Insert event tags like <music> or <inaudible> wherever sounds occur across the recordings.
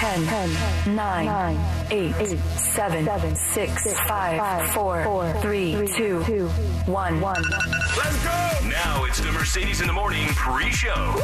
10, 10 9, 9 8, 8 7, 7 6, 5 4 3 2 1 1 Let's go! Now it's the Mercedes in the Morning pre-show.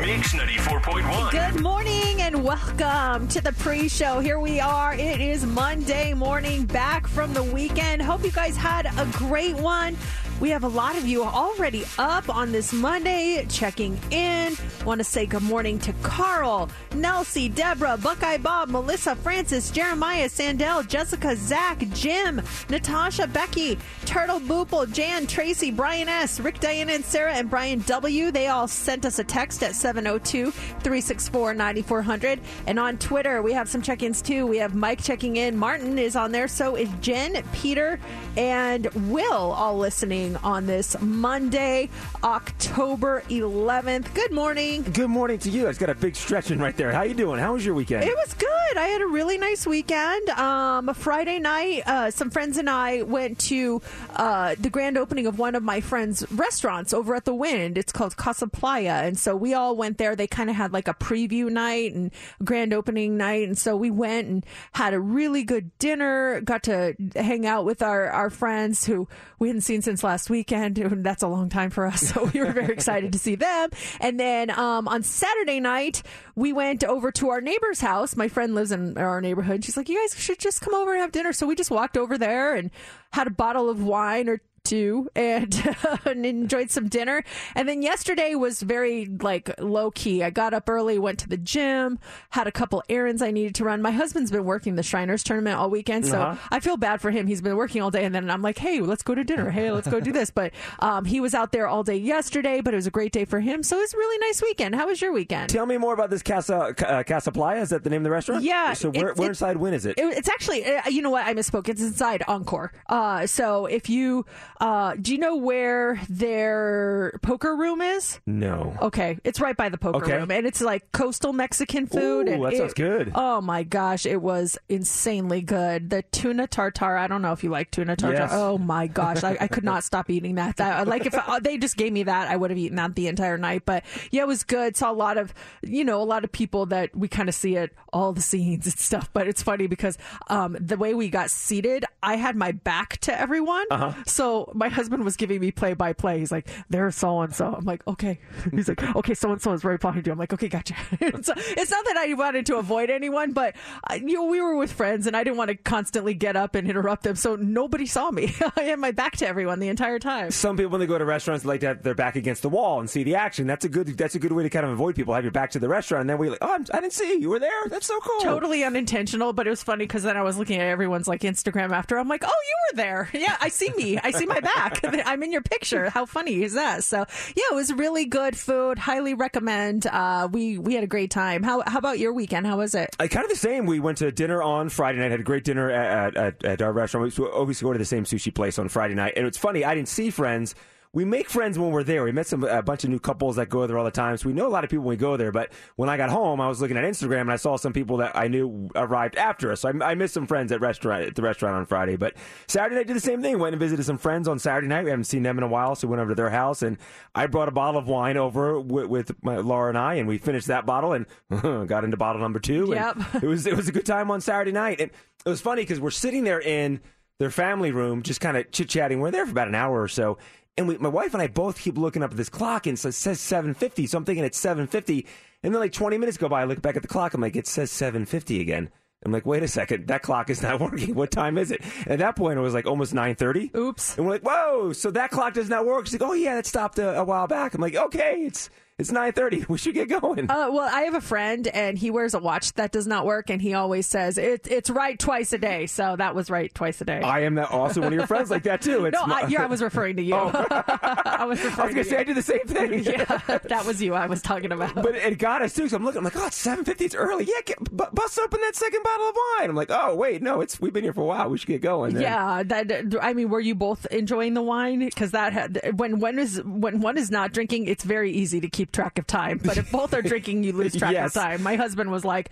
Mix 94.1. Good morning and welcome to the pre show. Here we are. It is Monday morning, back from the weekend. Hope you guys had a great one. We have a lot of you already up on this Monday checking in. Want to say good morning to Carl, Nelsie, Deborah, Buckeye Bob, Melissa, Francis, Jeremiah, Sandell, Jessica, Zach, Jim, Natasha, Becky, Turtle, Boople, Jan, Tracy, Brian S., Rick, Diana, and Sarah, and Brian W. They all sent us a text at 702 364 9400. And on Twitter, we have some check ins too. We have Mike checking in. Martin is on there. So is Jen, Peter, and Will all listening on this Monday, October 11th. Good morning. Good morning to you. It's got a big stretch in right there. How you doing? How was your weekend? It was good. I had a really nice weekend. Um, Friday night, uh, some friends and I went to uh, the grand opening of one of my friends' restaurants over at the Wynn. It's called Casa Playa, and so we all went there. They kind of had like a preview night and grand opening night, and so we went and had a really good dinner. Got to hang out with our our friends who we hadn't seen since last weekend. And <laughs> that's a long time for us, so we were very excited to see them. And then um, on Saturday night, we went over to our neighbor's house. My friend lives in our neighborhood. She's like, "You guys should just come over and have dinner." So we just walked over there and had a bottle of wine or and, <laughs> and enjoyed some dinner. And then yesterday was very like low key. I got up early, went to the gym, had a couple errands I needed to run. My husband's been working the Shriners tournament all weekend, so Uh-huh. I feel bad for him. He's been working all day, and then I'm like, hey, let's go to dinner. Hey, let's go do this. But um, he was out there all day yesterday, but it was a great day for him. So it was a really nice weekend. How was your weekend? Tell me more about this Casa uh, Casa Playa. Is that the name of the restaurant? Yeah, So where, it's- where it's- inside Wynn is it? It, it's actually, uh, you know what? I misspoke. It's inside Encore. Uh, so if you, uh, do you know where their poker room is? no. Okay, it's right by the poker Okay. room, and it's like coastal Mexican food. Ooh, and that it- sounds good. Oh my gosh, it was insanely good. The tuna tartare. I don't know if you like tuna tartare. Yes. Oh my gosh, I, I could not <laughs> stop eating that. That like if uh, they just gave me that, I would have eaten that the entire night. But yeah, it was good. Saw a lot of you know a lot of people that we kind of see at all the scenes and stuff. But it's funny because um, the way we got seated, I had my back to everyone, Uh-huh. so my husband was giving me play by play. He's like, "There's so and so." I'm like, "Okay." <laughs> He's like, "Okay, so and so is right behind you." I'm like, "Okay, gotcha." <laughs> so it's not that I wanted to avoid anyone, but uh, you know, we were with friends, and I didn't want to constantly get up and interrupt them, so nobody saw me. <laughs> I had my back to everyone the entire time. Some people when they go to restaurants like to have their back against the wall and see the action. That's a good. That's a good way to kind of avoid people. Have your back to the restaurant, and then we like, oh, I'm, I didn't see you. You were there. That's so cool. Totally unintentional, but it was funny because then I was looking at everyone's like Instagram after. I'm like, oh, you were there. Yeah, I see me. I see my back. <laughs> I'm in your picture. How funny is that? So yeah, it was really good food. Highly recommend. Uh, we we had a great time. How how about your weekend? How was it? I kind of the same. We went to dinner on Friday night. Had a great dinner at, at, at our restaurant. We always go to the same sushi place on Friday night. And it's funny. I didn't see friends. We make friends when we're there. We met some a bunch of new couples that go there all the time, so we know a lot of people when we go there. But when I got home, I was looking at Instagram and I saw some people that I knew arrived after us. So I, I missed some friends at restaurant at the restaurant on Friday. But Saturday night did the same thing. Went and visited some friends on Saturday night. We haven't seen them in a while, so we went over to their house and I brought a bottle of wine over with, with my, Laura and I, and we finished that bottle and <laughs> got into bottle number two. Yep. <laughs> it was it was a good time on Saturday night, and it was funny because we're sitting there in their family room, just kind of chit chatting. We're there for about an hour or so, And we, my wife and I both keep looking up at this clock and so it says 750. So I'm thinking it's 750. And then like 20 minutes go by, I look back at the clock. I'm like, it says 750 again. I'm like, wait a second, that clock is not <laughs> working. What time is it? And at that point, it was like almost 9:30. Oops. And we're like, whoa, so that clock does not work. She's like, oh yeah, that stopped a, a while back. I'm like, okay, it's it's 9:30. <laughs> We should get going. Uh, well, I have a friend, and he wears a watch that does not work, and he always says it, it's right twice a day. So that was right twice a day. I am that also one of your <laughs> friends like that too. It's no, I, yeah, I was referring to you. <laughs> I was referring I was gonna to say I you. do the same thing. Yeah, that was you I was talking about. But it got us too. So I'm looking. I'm like, oh, it's 7:50. It's early. Yeah, get, bu- bust open that second bottle of wine. I'm like, oh wait, no, it's we've been here for a while. We should get going. And- Yeah, that. I mean, were you both enjoying the wine? Because that had, when one is when one is not drinking, it's very easy to keep track of time. But if both are drinking, you lose track Yes. of time. My husband was like,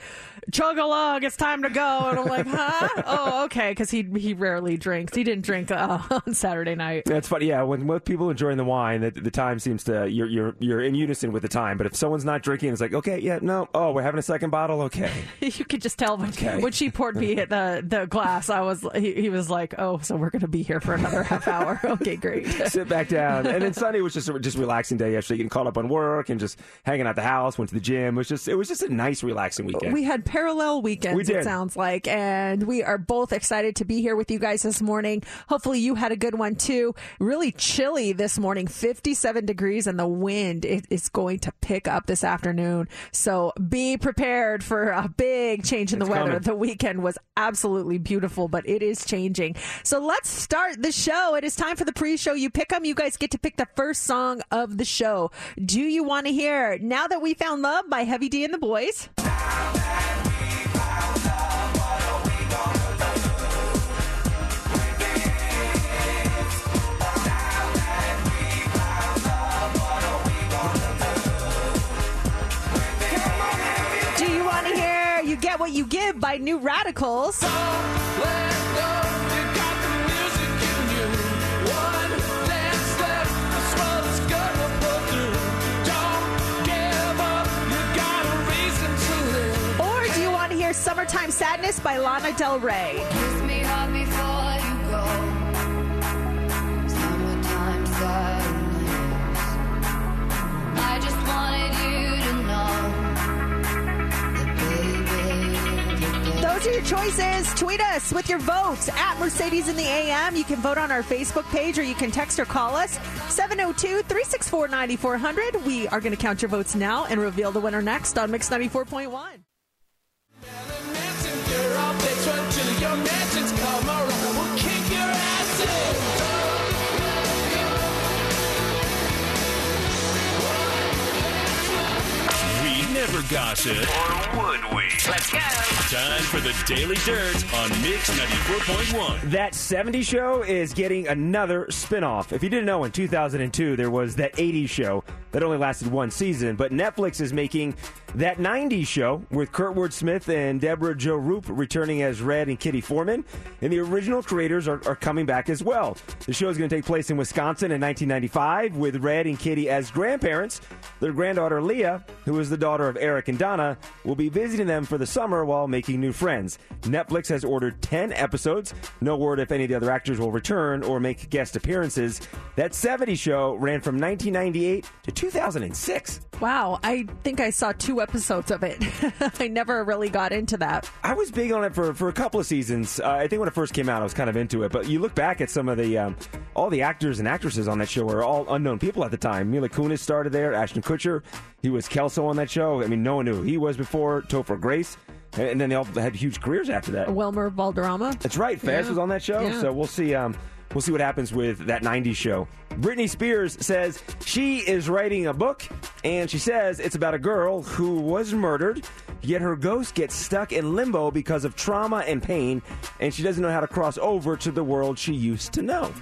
"Chug along, it's time to go," and I'm like, "Huh? Oh, okay." Because he he rarely drinks. He didn't drink uh, <laughs> on Saturday night. That's funny. Yeah, when with people enjoying the wine, the, the time seems to you're you're you're in unison with the time. But if someone's not drinking, it's like, okay, yeah, no, oh, we're having a second bottle. Okay, <laughs> you could just tell when, Okay. when she poured me the the glass. I was he, he was like, "Oh, so we're gonna be here for another half hour." <laughs> Okay, great. sit back down. And then Sunday was just a just relaxing day. Yesterday, getting caught up on work and just hanging out the house. Went to the gym. It was just it was just a nice relaxing weekend. We had parallel weekends, We did. it sounds like, and we are both excited to be here with you guys this morning. Hopefully, you had a good one too. Really chilly this morning, 57 degrees, and the wind it is going to pick up this afternoon. So be prepared for a big change in the weather. coming. The weekend was absolutely beautiful, but it is changing. So let's start the show. It is time for the pre show. You pick them, you guys get to pick the first song of the show. Do you want to hear Now That We Found Love by Heavy D and the Boys? Do you want to hear You Get What You Give by New Radicals? Or Summertime Sadness by Lana Del Rey? Kiss me hard before you go. Summertime sadness. I just wanted you to know that, baby, every day. Those are your choices. Tweet us with your votes at Mercedes in the AM. You can vote on our Facebook page or you can text or call us 702 364 9400. We are going to count your votes now and reveal the winner next on Mix 94.1. gossip. Or would we? Let's go. Time for the Daily Dirt on Mix 94.1. That 70 show is getting another spin-off. If you didn't know, in 2002 there was that 80s show that only lasted one season, but Netflix is making that 90s show with Kurtwood Smith and Debra Jo Rupp returning as Red and Kitty Forman, and the original creators are, are coming back as well. The show is going to take place in Wisconsin in 1995 with Red and Kitty as grandparents. Their granddaughter Leah, who is the daughter of Eric and Donna, will be visiting them for the summer while making new friends. Netflix has ordered 10 episodes. No word if any of the other actors will return or make guest appearances. That 70 show ran from 1998 to 2006. Wow, I think I saw two episodes of it. <laughs> I never really got into that. I was big on it for, for a couple of seasons. Uh, I think when it first came out, I was kind of into it. But you look back at some of the um, all the actors and actresses on that show were all unknown people at the time. Mila Kunis started there. Ashton Kutcher, he was Kelso on that show. I mean, no one knew who he was before. Topher Grace, and, then they all had huge careers after that. Wilmer Valderrama. That's right. Fez Yeah. was on that show. Yeah. So we'll see. Um, we'll see what happens with that '90s show. Britney Spears says she is writing a book, and she says it's about a girl who was murdered, yet her ghost gets stuck in limbo because of trauma and pain, and she doesn't know how to cross over to the world she used to know.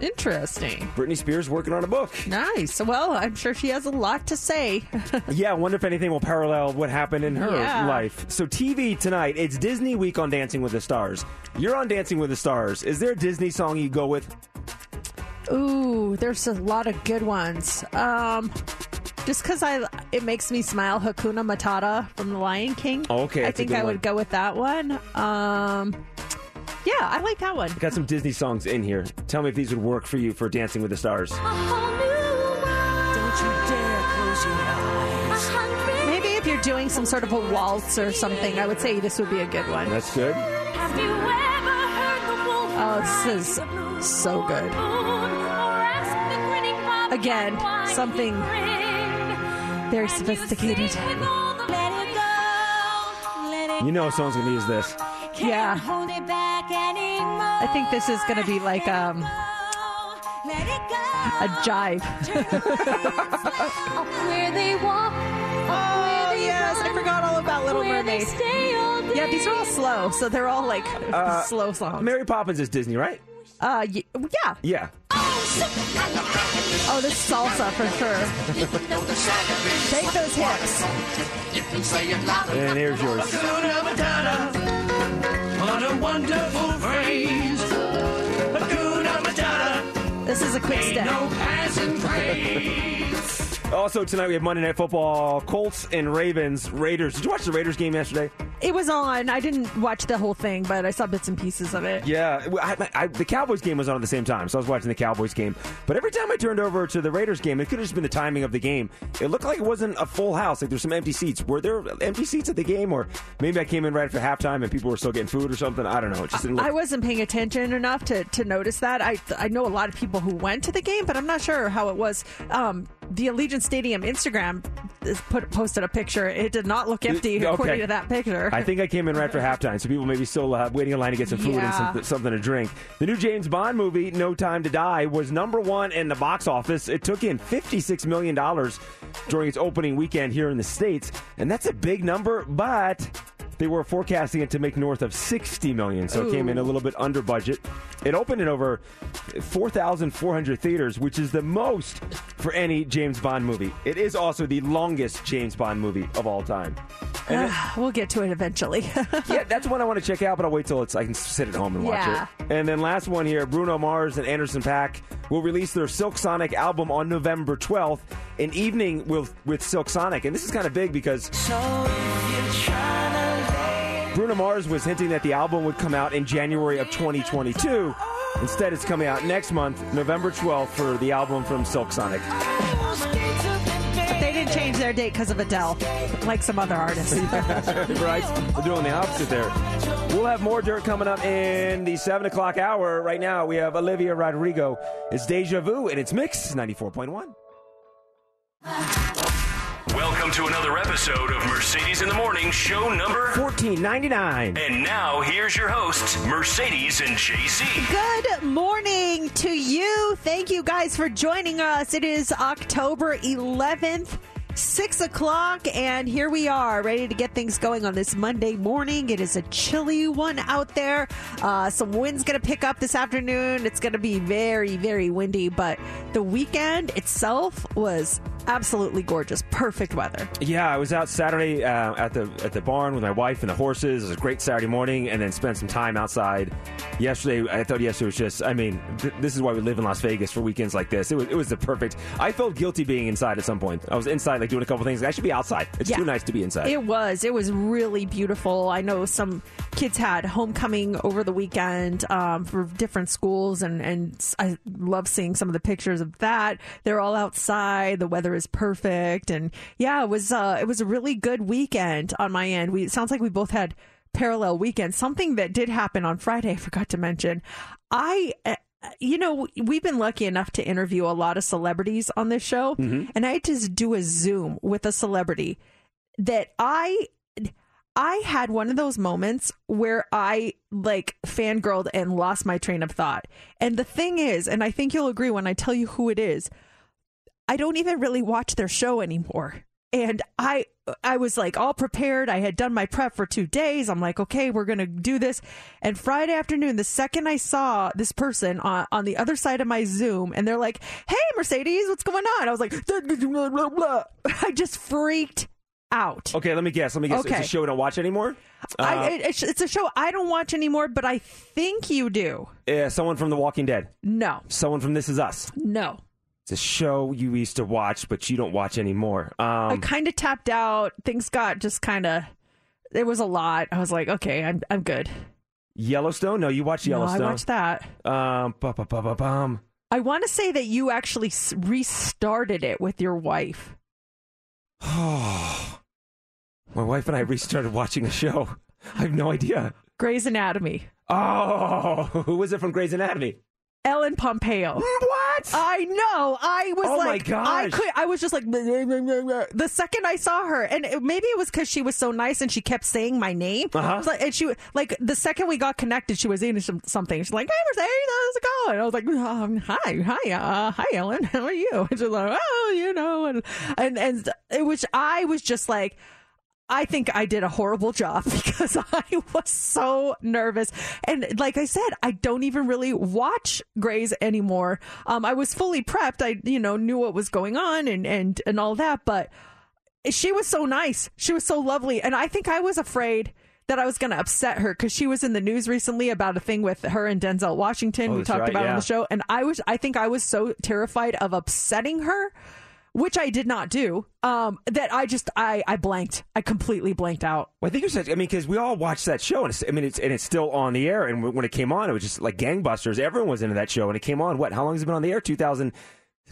Interesting. Britney Spears working on a book. Nice. Well, I'm sure she has a lot to say. <laughs> Yeah, I wonder if anything will parallel what happened in her Yeah. life. So, TV tonight, it's Disney Week on Dancing with the Stars. You're on Dancing with the Stars. Is there a Disney song you go with? Ooh, there's a lot of good ones. Um, just because I, it makes me smile. Hakuna Matata from The Lion King. Okay, I think I one. would go with that one. Um, Yeah, I like that one. Got some Disney songs in here. Tell me if these would work for you for Dancing with the Stars. Maybe if you're doing some sort of a waltz or something, I would say this would be a good one. That's good. Oh, this is so good. Again, something very sophisticated. You know someone's going to use this. Yeah. I think this is going to be like um, a jive. <laughs> Where they walk, Oh, yes, I forgot all about Little where Mermaid. stay. Yeah, these are all slow, so they're all like slow songs. Mary Poppins is Disney, right? uh, y- yeah. Yeah. Oh, this salsa for sure. Take those hips. And here's yours. A wonderful phrase. Hakuna Matata. This is a quick step. No passing craze. Also, tonight we have Monday Night Football Colts and Ravens. Raiders. Did you watch the Raiders game yesterday? It was on. I didn't watch the whole thing, but I saw bits and pieces of it. Yeah, I, I, the Cowboys game was on at the same time, so I was watching the Cowboys game. But every time I turned over to the Raiders game, it could have just been the timing of the game. It looked like it wasn't a full house. Like there's some empty seats. Were there empty seats at the game, or maybe I came in right after halftime and people were still getting food or something? I don't know. It just didn't look. I wasn't paying attention enough to, to notice that. I I know a lot of people who went to the game, but I'm not sure how it was. Um, the Allegiant Stadium Instagram put posted a picture. It did not look empty Okay. according to that picture. I think I came in right after halftime, so people maybe still uh, waiting in line to get some food and Yeah. something, something to drink. The new James Bond movie, No Time to Die, was number one in the box office. It took in $56 million during its opening weekend here in the States, and that's a big number, but they were forecasting it to make north of 60 million, so it came in a little bit under budget. It opened in over 4,400 theaters, which is the most for any James Bond movie. It is also the longest James Bond movie of all time. And it- <sighs> we'll get to it eventually. <laughs> yeah, that's one I want to check out, but I'll wait till it's I can sit at home and watch Yeah. it. And then last one here, Bruno Mars and Anderson .Paak will release their Silk Sonic album on November 12th, an evening with with Silk Sonic. And this is kind of big because Bruno Mars was hinting that the album would come out in January of 2022. Instead, it's coming out next month, November 12th, for the album from Silk Sonic. but they didn't change their date because of Adele, like some other artists. <laughs> right? We're doing the opposite there. We'll have more dirt coming up in the 7 o'clock hour. Right now, we have Olivia Rodrigo. It's Deja Vu, and it's Mix 94.1. Welcome to another episode of Mercedes in the Morning, show number. 14.99. And now here's your hosts, Mercedes and JC. Good morning to you. Thank you guys for joining us. It is October 11th. Six o'clock, and here we are, ready to get things going on this Monday morning. It is a chilly one out there. Uh, some wind's going to pick up this afternoon. It's going to be very, very windy, but the weekend itself was absolutely gorgeous. Perfect weather. Yeah, I was out Saturday uh, at the at the barn with my wife and the horses. It was a great Saturday morning, and then spent some time outside. Yesterday, I thought yesterday was just. I mean, th- this is why we live in Las Vegas for weekends like this. It was it was the perfect. I felt guilty being inside at some point. I was inside, like doing a couple things. I should be outside. It's Yeah. too nice to be inside. It was. It was really beautiful. I know some kids had homecoming over the weekend um, for different schools, and and I love seeing some of the pictures of that. They're all outside. The weather is perfect, and yeah, it was. Uh, it was a really good weekend on my end. We it sounds like we both had parallel weekends. Something that did happen on Friday, <laughs> I forgot to mention. I. Uh, you know, we've been lucky enough to interview a lot of celebrities on this show, and I had to do a Zoom with a celebrity that I I had one of those moments where I like fangirled and lost my train of thought. And the thing is, and I think you'll agree when I tell you who it is, I don't even really watch their show anymore. And I I was like all prepared. I had done my prep for 2 days. I'm like, "Okay, we're going to do this." And Friday afternoon, the second I saw this person on, on the other side of my Zoom and they're like, "Hey, Mercedes, what's going on?" I was like, blah, <laughs> blah, blah. I just freaked out. okay, let me guess. Let me guess. Okay. It's a show we don't watch anymore. Uh, I, it, it's- it's a show I don't watch anymore, but I think you do. Yeah, someone from The Walking Dead. No, Someone from This Is Us. no. It's a show you used to watch, but you don't watch anymore. I Um, kind of tapped out. Things got just kind of. It was a lot. I was like, okay, I'm I'm good. Yellowstone? No, you watch No, Yellowstone. I watched that. Um, ba ba ba bum. I want to say that you actually s- restarted it with your wife. Oh, <sighs> my wife and I restarted watching a show. I have no idea. Grey's Anatomy. Oh, <laughs> who was it from Grey's Anatomy? Ellen Pompeo. <laughs> What? I know. I was Oh like, I could. I was just like, <laughs> the second I saw her, and it, maybe it was because she was so nice and she kept saying my name. Uh-huh. Like, and she like the second we got connected, she was eating some, something. She's like, "Hey, Mercedes, how's it going?" I was like, um, "Hi, hi, uh, hi, Ellen. <laughs> How are you?" And she's like, "Oh, you know," and and and it was. I was just like. I think I did a horrible job <laughs> because I was so nervous. And like I said, I don't even really watch Grey's anymore. Um, I was fully prepped. I, you know, knew what was going on and, and, and all that, but she was so nice. She was so lovely. And I think I was afraid that I was going to upset her because she was in the news recently about a thing with her and Denzel Washington. Oh, we talked right, about it on the show. And I was, I think I was so terrified of upsetting her which I did not do. Um, that I just I I blanked. I completely blanked out. Well, I think you said. I mean, because we all watched that show, and it's, I mean, it's and it's still on the air. And when it came on, it was just like gangbusters. Everyone was into that show, and it came on. What? How long has it been on the air? Two thousand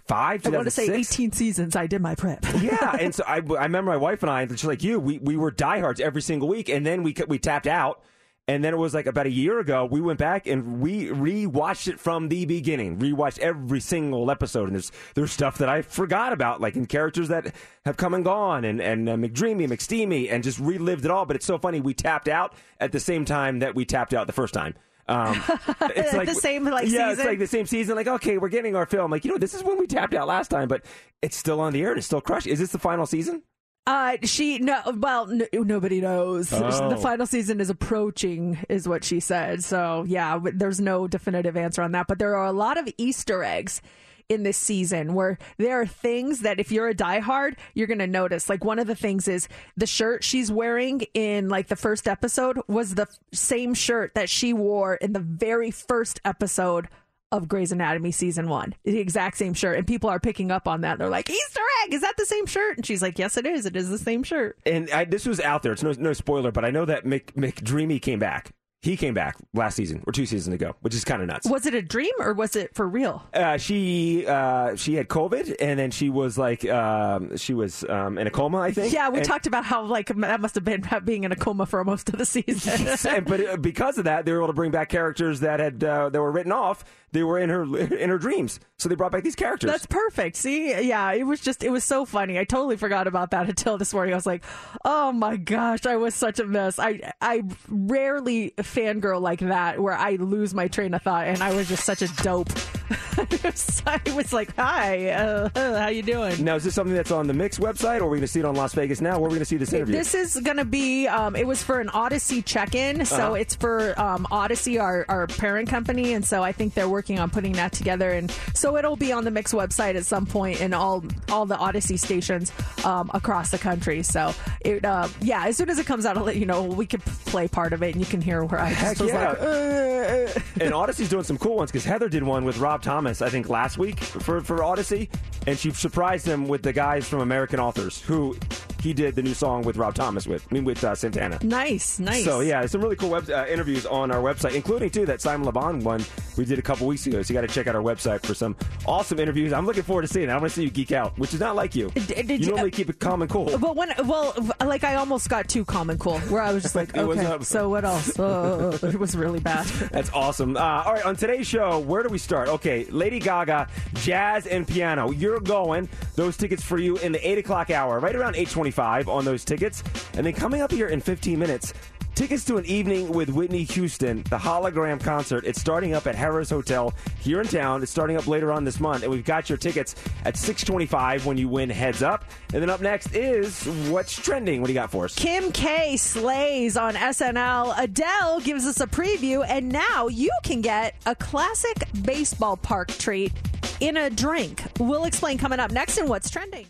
five. I want to say 18 seasons. I did my prep. <laughs> yeah, and so I, I remember my wife and I, just like you, we, we were diehards every single week, and then we we tapped out, and then it was like about a year ago, we went back and we rewatched it from the beginning, rewatched every single episode, and there's there's stuff that I forgot about, like in characters that have come and gone, and and uh, McDreamy, McSteamy, and just relived it all. But it's so funny, we tapped out at the same time that we tapped out the first time. Um, <laughs> it's At the same, like, yeah, it's like the same season. Like, okay, we're getting our film. Like, you know, this is when we tapped out last time, but it's still on the air and it's still crushing. Is this the final season? Uh, she no. Well, n- nobody knows. Oh. The final season is approaching, is what she said. So yeah, there's no definitive answer on that. But there are a lot of Easter eggs in this season where there are things that if you're a diehard, you're gonna notice. Like one of the things is the shirt she's wearing in like the first episode was the same shirt that she wore in the very first episode of Grey's Anatomy season one. The exact same shirt. And people are picking up on that. They're like, Easter egg, is that the same shirt? And she's like, Yes, it is. It is the same shirt. And I, this was out there. It's no, no spoiler, but I know that Mc, McDreamy came back. He came back last season or two seasons ago, which is kind of nuts. Was it a dream or was it for real? Uh, she uh, she had COVID, and then she was like um, she was um, in a coma, I think. Yeah, we And- talked about how like that must have been <laughs> being in a coma for most of the season. and, but uh, because of that, they were able to bring back characters that had uh, that were written off. They were in her in her dreams, so they brought back these characters. That's perfect. See, yeah, it was just it was so funny. I totally forgot about that <laughs> until this morning. I was like, oh my gosh, I was such a mess. I I rarely fangirl like that where I lose my train of thought, and I was just such a dope. <laughs> I was like, hi, uh, how you doing? now, is this something that's on the Mix website, or are we going to see it on Las Vegas now? Where are we going to see this interview? This is going to be, um, it was for an Audacy check in. So Uh-huh. it's for um, Audacy, our, our parent company. And so I think they're working on putting that together. And so it'll be on the Mix website at some point and all all the Audacy stations um, across the country. So, it, uh, yeah, as soon as it comes out, I'll let you know. We could play part of it and you can hear where I Heck was yeah. like, uh, and Audacy's doing some cool ones because Heather did one with Rob Thomas, I think, last week for, for Audacy, and she surprised him with the guys from American Authors who he did the new song with Rob Thomas with, I mean, with uh, Santana. nice, nice. So yeah, some really cool web, uh, interviews on our website, including too that Simon Le Bon one we did a couple weeks ago. So you got to check out our website for some awesome interviews. I'm looking forward to seeing that. I want to see you geek out, which is not like you. D- did you normally keep it calm and cool. But when, well, like I almost got too calm and cool, where I was just <laughs> like, okay, so what else? Uh, <laughs> it was really bad. <laughs> That's awesome. Uh, all right, on today's show, where do we start? Okay, Lady Gaga, jazz and piano. You're going. Those tickets for you in the eight o'clock hour, right around eight twenty-five on those tickets. And then coming up here in fifteen minutes. Tickets to an evening with Whitney Houston, the hologram concert. It's starting up at Harrah's Hotel here in town. It's starting up later on this month, and we've got your tickets at 625 when you win Heads Up. And then up next is What's Trending. What do you got for us? Kim K slays on SNL. Adele gives us a preview, and now you can get a classic baseball park treat in a drink. We'll explain coming up next in What's Trending.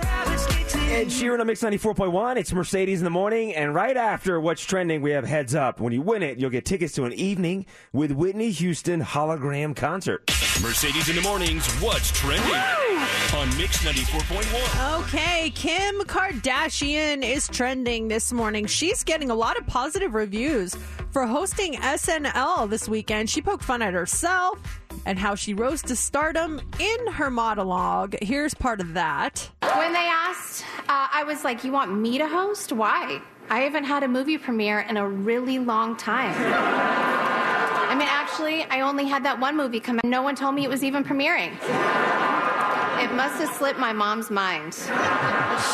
Ed Sheeran on Mix 94.1. It's Mercedes in the morning. And right after What's Trending, we have Heads Up. When you win it, you'll get tickets to an evening with Whitney Houston hologram concert. Mercedes in the mornings. What's trending? on Mix 94.1. Okay, Kim Kardashian is trending this morning. She's getting a lot of positive reviews for hosting SNL this weekend. She poked fun at herself and how she rose to stardom in her monologue. Here's part of that. When they asked, uh, I was like, You want me to host? Why? I haven't had a movie premiere in a really long time. I mean, actually, I only had that one movie come out. No one told me it was even premiering. It must have slipped my mom's mind.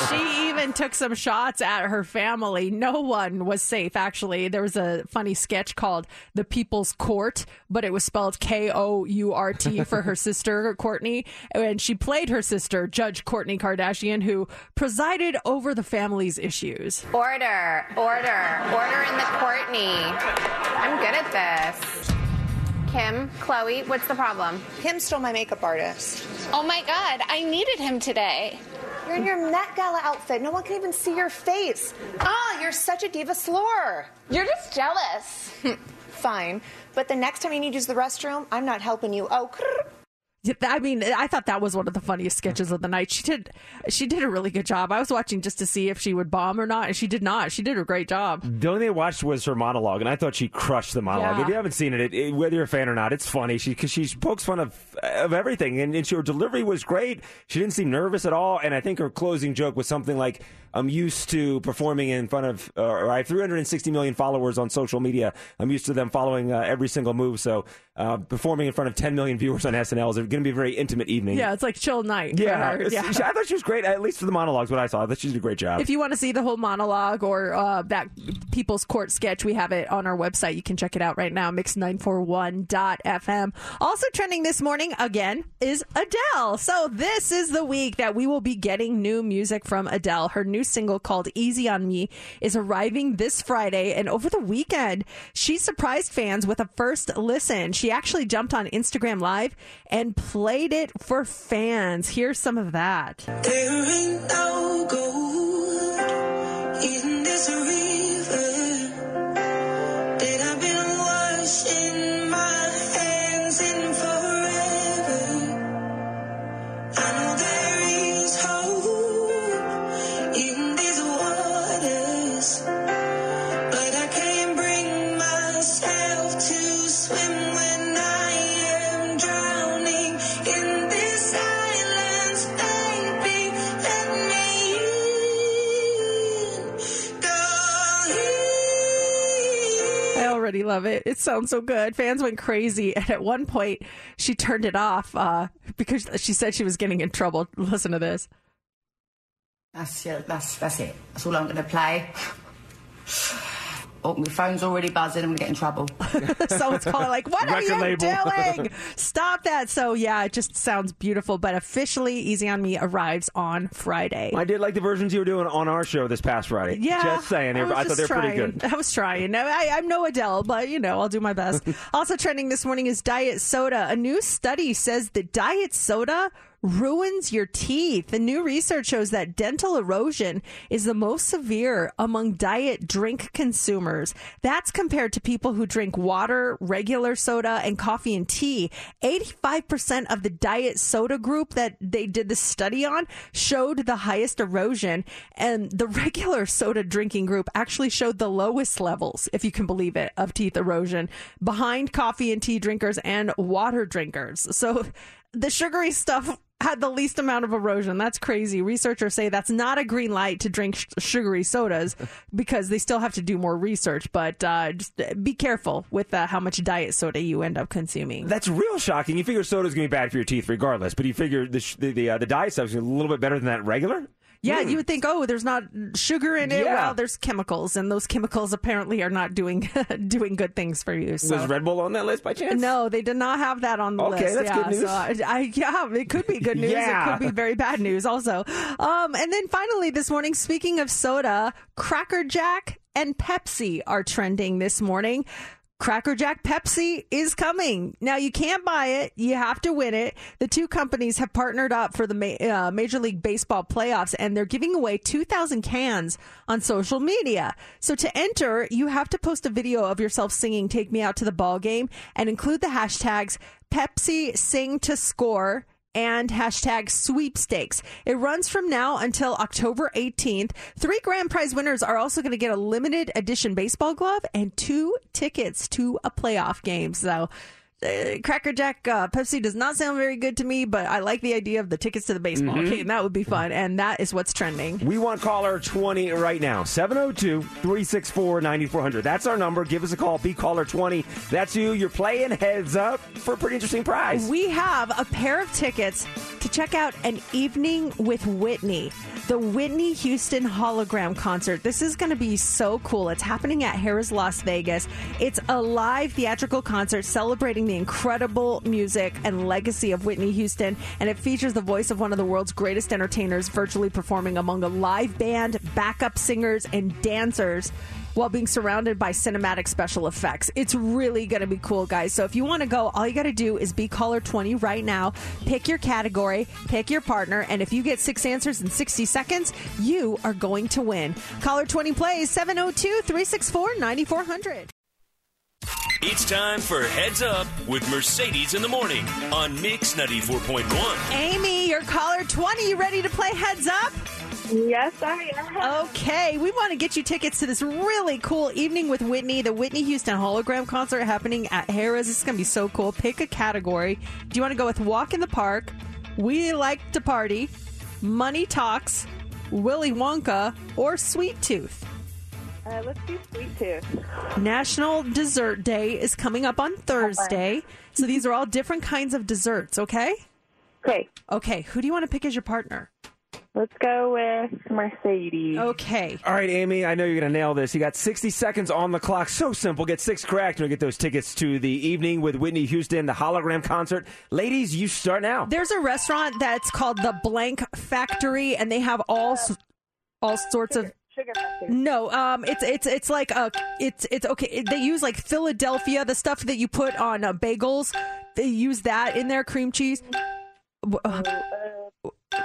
She even took some shots at her family. No one was safe, actually. There was a funny sketch called The People's Court, but it was spelled K O U R T for her <laughs> sister, Kourtney. And she played her sister, Judge Kourtney Kardashian, who presided over the family's issues. Order, order, order in the Courtney. I'm good at this. Kim, Khloé, what's the problem? Kim stole my makeup artist. Oh my god, I needed him today. You're in your Met Gala outfit. No one can even see your face. Ah, you're such a diva slore. You're just jealous. <laughs> Fine, but the next time you need to use the restroom, I'm not helping you. Oh, I mean, I thought that was one of the funniest sketches of the night. She did, she did a really good job. I was watching just to see if she would bomb or not, and she did not. She did a great job. The only thing I watched was her monologue, and I thought she crushed the monologue. Yeah. If you haven't seen it, it, it whether you're a fan or not, it's funny. She because she pokes fun of of everything, and, and she, her delivery was great. She didn't seem nervous at all, and I think her closing joke was something like, "I'm used to performing in front of, uh, or I have 360 million followers on social media. I'm used to them following uh, every single move. So uh, performing in front of 10 million viewers on SNL is going to be a very intimate evening." Yeah, it's like chill night. for Yeah, I thought she was great. At least for the monologues, what I saw, I thought she did a great job. If you want to see the whole monologue or uh, that People's Court sketch, we have it on our website. You can check it out right now, mix941.fm. Also trending this morning, again, is Adele. So this is the week that we will be getting new music from Adele. Her new single called Easy on Me is arriving this Friday. And over the weekend, she surprised fans with a first listen. She actually jumped on Instagram Live and played it for fans. Here's some of that. There ain't no already love it. It sounds so good. Fans went crazy, and at one point, she turned it off uh, because she said she was getting in trouble. Listen to this. That's that's that's it. That's all I'm going to play. Oh, my phone's already buzzing. I'm going to get in trouble. <laughs> Someone's calling like, "What are you label. doing? Stop that!" So yeah, it just sounds beautiful. But officially, Easy on Me arrives on Friday. I did like the versions you were doing on our show this past Friday. Yeah, just saying. They were- was I, thought they were pretty good. I was trying. I, I'm no Adele, but you know, I'll do my best. <laughs> also trending this morning is diet soda. A new study says that diet soda ruins your teeth. The new research shows that dental erosion is the most severe among diet drink consumers. That's compared to people who drink water, regular soda, and coffee and tea. 85% of the diet soda group that they did the study on showed the highest erosion, and the regular soda drinking group actually showed the lowest levels, if you can believe it, of teeth erosion behind coffee and tea drinkers and water drinkers. So the sugary stuff had the least amount of erosion. That's crazy. Researchers say that's not a green light to drink sh- sugary sodas <laughs> because they still have to do more research. But uh, just be careful with uh, how much diet soda you end up consuming. That's real shocking. You figure soda's going to be bad for your teeth regardless, but you figure the sh- the, the, uh, the diet stuff's a little bit better than that regular? Yeah, Hmm. you would think, oh, there's not sugar in it. Yeah. Well, there's chemicals, and those chemicals apparently are not doing <laughs> doing good things for you. So. Was Red Bull on that list by chance? No, they did not have that on the Okay, list. that's yeah, good news. So I, I, yeah, it could be good news. Yeah. It could be very bad news also. Um, and then finally this morning, speaking of soda, Cracker Jack and Pepsi are trending this morning. Cracker Jack Pepsi is coming. Now you can't buy it. You have to win it. The two companies have partnered up for the Ma- uh, Major League Baseball playoffs and they're giving away 2,000 cans on social media. So to enter, you have to post a video of yourself singing Take Me Out to the Ball Game and include the hashtags Pepsi Sing to Score and hashtag sweepstakes. It runs from now until October 18th. Three grand prize winners are also going to get a limited edition baseball glove and two tickets to a playoff game. So, uh, Cracker Jack uh, Pepsi does not sound very good to me, but I like the idea of the tickets to the baseball Mhm. game. That would be fun, and that is what's trending. We want caller 20 right now. 702 364 9400. That's our number. Give us a call. Be caller 20. That's you. You're playing heads up for a pretty interesting prize. We have a pair of tickets to check out an evening with Whitney, the Whitney Houston hologram concert. This is going to be so cool. It's happening at Harrah's Las Vegas. It's a live theatrical concert celebrating the incredible music and legacy of Whitney Houston, and it features the voice of one of the world's greatest entertainers virtually performing among a live band, backup singers, and dancers while being surrounded by cinematic special effects. It's really going to be cool, guys. So if you want to go, all you got to do is be caller 20 right now. Pick your category, pick your partner, and if you get six answers in 60 seconds, you are going to win. Caller 20 plays 702 364 9400. It's time for Heads Up with Mercedes in the Morning on Mix 94.1. Amy, you're caller 20. You ready to play Heads Up? Yes, I am. Okay, we want to get you tickets to this really cool evening with Whitney, the Whitney Houston hologram concert happening at Harrah's. This is going to be so cool. Pick a category. Do you want to go with Walk in the Park, We Like to Party, Money Talks, Willy Wonka, or Sweet Tooth? Uh, let's do Sweet Tooth. National Dessert Day is coming up on Thursday. So these are all different kinds of desserts, okay? Okay. Okay, who do you want to pick as your partner? Let's go with Mercedes. Okay. All right, Amy, I know you're going to nail this. You got 60 seconds on the clock. So simple. Get six cracked and you'll get those tickets to the evening with Whitney Houston, the hologram concert. Ladies, you start now. There's a restaurant that's called the Blank Factory, and they have all s- all sorts of. Sugar. No, um, it's it's it's like a it's it's okay. They use like Philadelphia, the stuff that you put on uh, bagels. They use that in their cream cheese. Uh,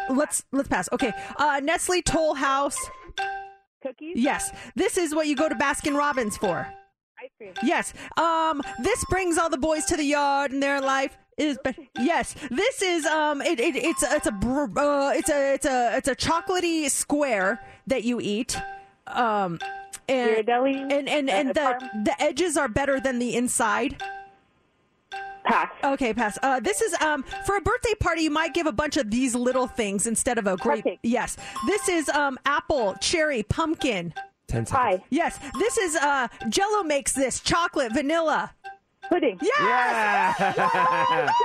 let's let's pass. Okay, uh, Nestle Toll House. Cookies. Yes, this is what you go to Baskin Robbins for. Ice cream. Yes. Um. This brings all the boys to the yard, and their life is. Yes. This is. Um. It, it, it's. It's a. Uh, it's a. It's a. It's a chocolatey square that you eat. Um. And Ghirardelli? and and, and Uh, the Parm- the edges are better than the inside. Pass. Okay, pass. Uh, this is um for a birthday party. You might give a bunch of these little things instead of a grape. Cupcake. Yes, this is um apple, cherry, pumpkin. 10 seconds. Pie. Yes, this is uh Jello makes this chocolate, vanilla. Pudding. Yes! Yeah. <laughs>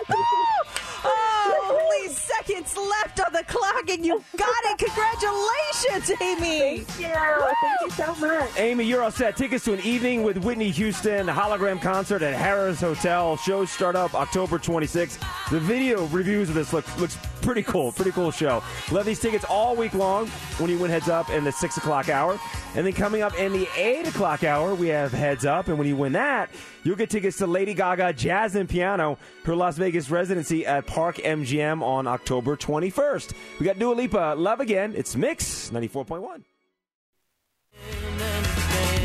Oh, only seconds left on the clock, and you got it. Congratulations, Amy. Thank you. Thank you so much. Amy, you're all set. Tickets to an evening with Whitney Houston, hologram concert at Harrah's Hotel. Shows start up October 26th. The video reviews of this look looks pretty cool. Pretty cool show. We'll these tickets all week long when you win Heads Up in the 6 o'clock hour. And then coming up in the 8 o'clock hour, we have Heads Up. And when you win that, you'll get tickets to Lady Gaga Jazz and Piano, her Las Vegas residency at Park MGM on October 21st. We got Dua Lipa, Love Again. It's Mix 94.1.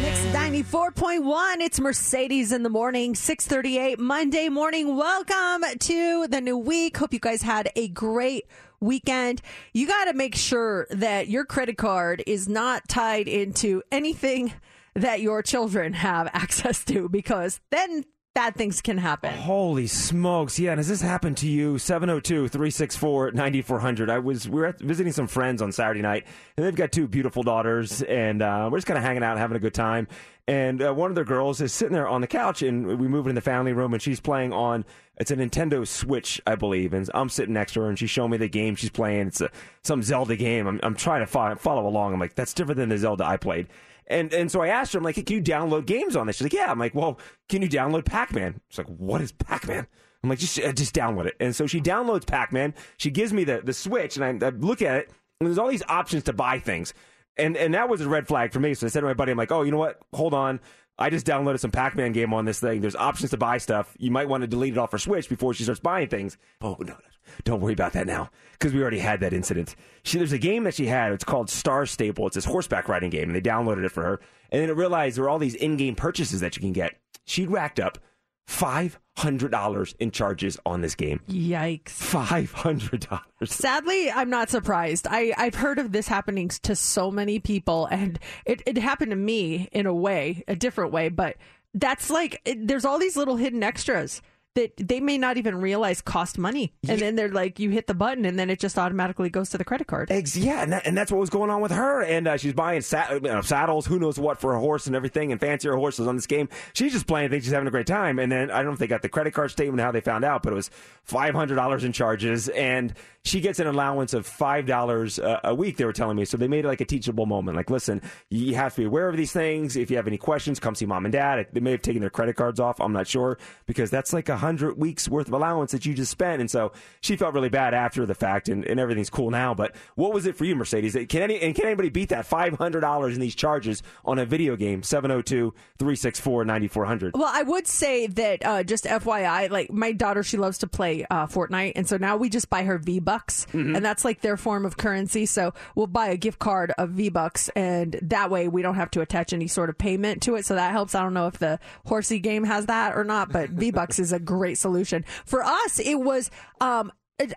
Mix 94.1. It's Mercedes in the morning, 638 Monday morning. Welcome to the new week. Hope you guys had a great weekend. You got to make sure that your credit card is not tied into anything that your children have <laughs> access to because then bad things can happen. Holy smokes. Yeah, and has this happened to you? 702-364-9400. I was we were at, visiting some friends on Saturday night, and they've got two beautiful daughters, and uh, we're just kind of hanging out having a good time. And uh, one of their girls is sitting there on the couch, and we move in the family room, and she's playing on it's a Nintendo Switch, I believe, and I'm sitting next to her, and she's showing me the game she's playing. It's a some Zelda game. I'm, I'm trying to follow, follow along. I'm like, that's different than the Zelda I played. And and so I asked her, I'm like, hey, can you download games on this? She's like, yeah. I'm like, well, can you download Pac Man? She's like, what is Pac Man? I'm like, just uh, just download it. And so she downloads Pac Man. She gives me the the Switch, and I, I look at it, and there's all these options to buy things, and and that was a red flag for me. So I said to my buddy, I'm like, oh, you know what? Hold on. I just downloaded some Pac Man game on this thing. There's options to buy stuff. You might want to delete it off her Switch before she starts buying things. Oh, no, no. Don't worry about that now because we already had that incident. She, there's a game that she had. It's called Star Stable. It's this horseback riding game, and they downloaded it for her. And then it realized there were all these in game purchases that you can get. She'd racked up five hundred dollars in charges on this game. Yikes. Five hundred dollars. Sadly, I'm not surprised. I, I've heard of this happening to so many people, and it, it happened to me in a way, a different way, but that's like, it, there's all these little hidden extras that they may not even realize cost money. And then they're like, you hit the button, and then it just automatically goes to the credit card. Eggs, yeah, and, that, and that's what was going on with her. And uh, she's buying sa- you know, saddles, who knows what for a horse and everything, and fancier horses on this game. She's just playing, thinks she's having a great time. And then I don't know if they got the credit card statement how they found out, but it was five hundred dollars in charges, and she gets an allowance of five dollars a week. They were telling me, so they made it like a teachable moment. Like, listen, you have to be aware of these things. If you have any questions, come see mom and dad. They may have taken their credit cards off. I'm not sure because that's like a hundred weeks worth of allowance that you just spent. And so she felt really bad after the fact, and, and everything's cool now. But what was it for you, Mercedes? Can any and can anybody beat that five hundred dollars in these charges on a video game? 702-364-9400. Well, I would say that uh, just FYI, like my daughter, she loves to play uh, Fortnite, and so now we just buy her V Bucks, Mm-hmm. and that's like their form of currency. So we'll buy a gift card of V Bucks, and that way we don't have to attach any sort of payment to it. So that helps. I don't know if the horsey game has that or not, but <laughs> V Bucks is a great solution for us. It was. Um,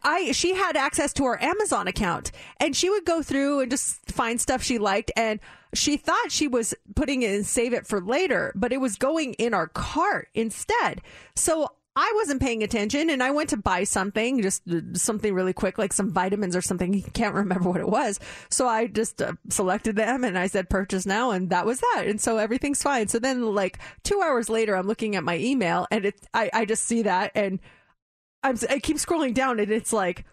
I she had access to our Amazon account and she would go through and just find stuff she liked and she thought she was putting it and save it for later, but it was going in our cart instead. So I wasn't paying attention and I went to buy something, just uh, something really quick, like some vitamins or something. <laughs> Can't remember what it was. So I just uh, selected them and I said purchase now and that was that. And so everything's fine. So then like two hours later, I'm looking at my email and it, I, I just see that and I'm, I keep scrolling down and it's like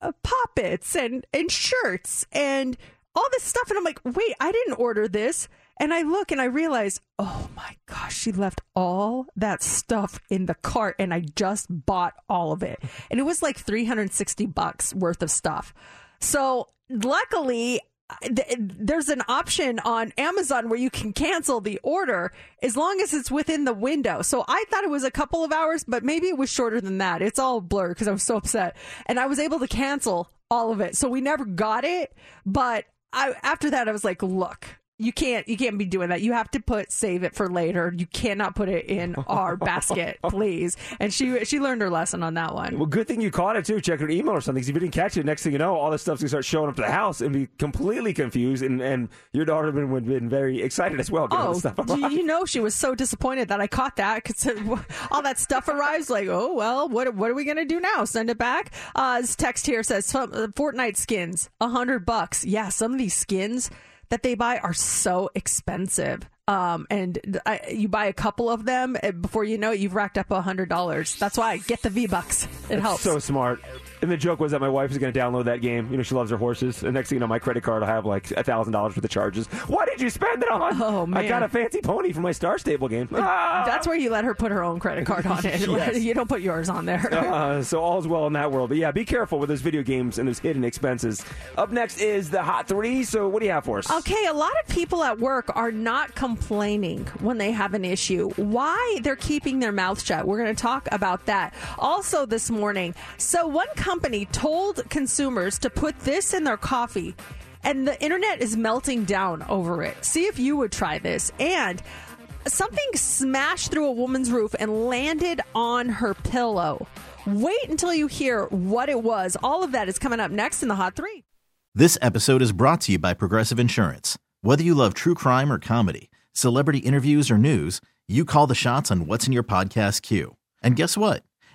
uh, poppets and, and shirts and all this stuff. And I'm like, wait, I didn't order this. And I look and I realize, oh my gosh, she left all that stuff in the cart and I just bought all of it. <laughs> And it was like 360 bucks worth of stuff. So luckily, th- there's an option on Amazon where you can cancel the order as long as it's within the window. So I thought it was a couple of hours, but maybe it was shorter than that. It's all blurred because I was so upset. And I was able to cancel all of it. So we never got it. But I, after that, I was like, look, you can't you can't be doing that. You have to put save it for later. You cannot put it in our basket, <laughs> please. And she she learned her lesson on that one. Well, good thing you caught it too. Check her email or something. if you didn't catch it, next thing you know, all this stuff's gonna start showing up to the house and be completely confused. And, and your daughter would have been very excited as well. getting all Oh, this stuff do arrived. you know she was so disappointed that I caught that because <laughs> all that stuff arrives. Like, oh well, what what are we gonna do now? Send it back? Uh, this text here says uh, Fortnite skins, a hundred bucks. Yeah, some of these skins that they buy are so expensive. Um, and I, you buy a couple of them and before you know it, you've racked up a hundred dollars. That's why I get the V bucks. It It's helps. So smart. And the joke was that my wife is going to download that game. You know, she loves her horses. And next thing you know, my credit card will have like a thousand dollars worth of charges. What did you spend it on? Oh, man, I got a fancy pony for my Star Stable game. Ah! That's where you let her put her own credit card on it. <laughs> Yes. <laughs> You don't put yours on there. Uh, so all's well in that world. But yeah, be careful with those video games and those hidden expenses. Up next is the Hot Three. So what do you have for us? Okay, a lot of people at work are not complaining when they have an issue. Why they're keeping their mouth shut. We're going to talk about that. Also, this morning, so one company told consumers to put this in their coffee, and the internet is melting down over it. See if you would try this. And something smashed through a woman's roof and landed on her pillow. Wait until you hear what it was. All of that is coming up next in the Hot Three. This episode is brought to you by Progressive Insurance. Whether you love true crime or comedy, celebrity interviews or news, you call the shots on what's in your podcast queue. And guess what?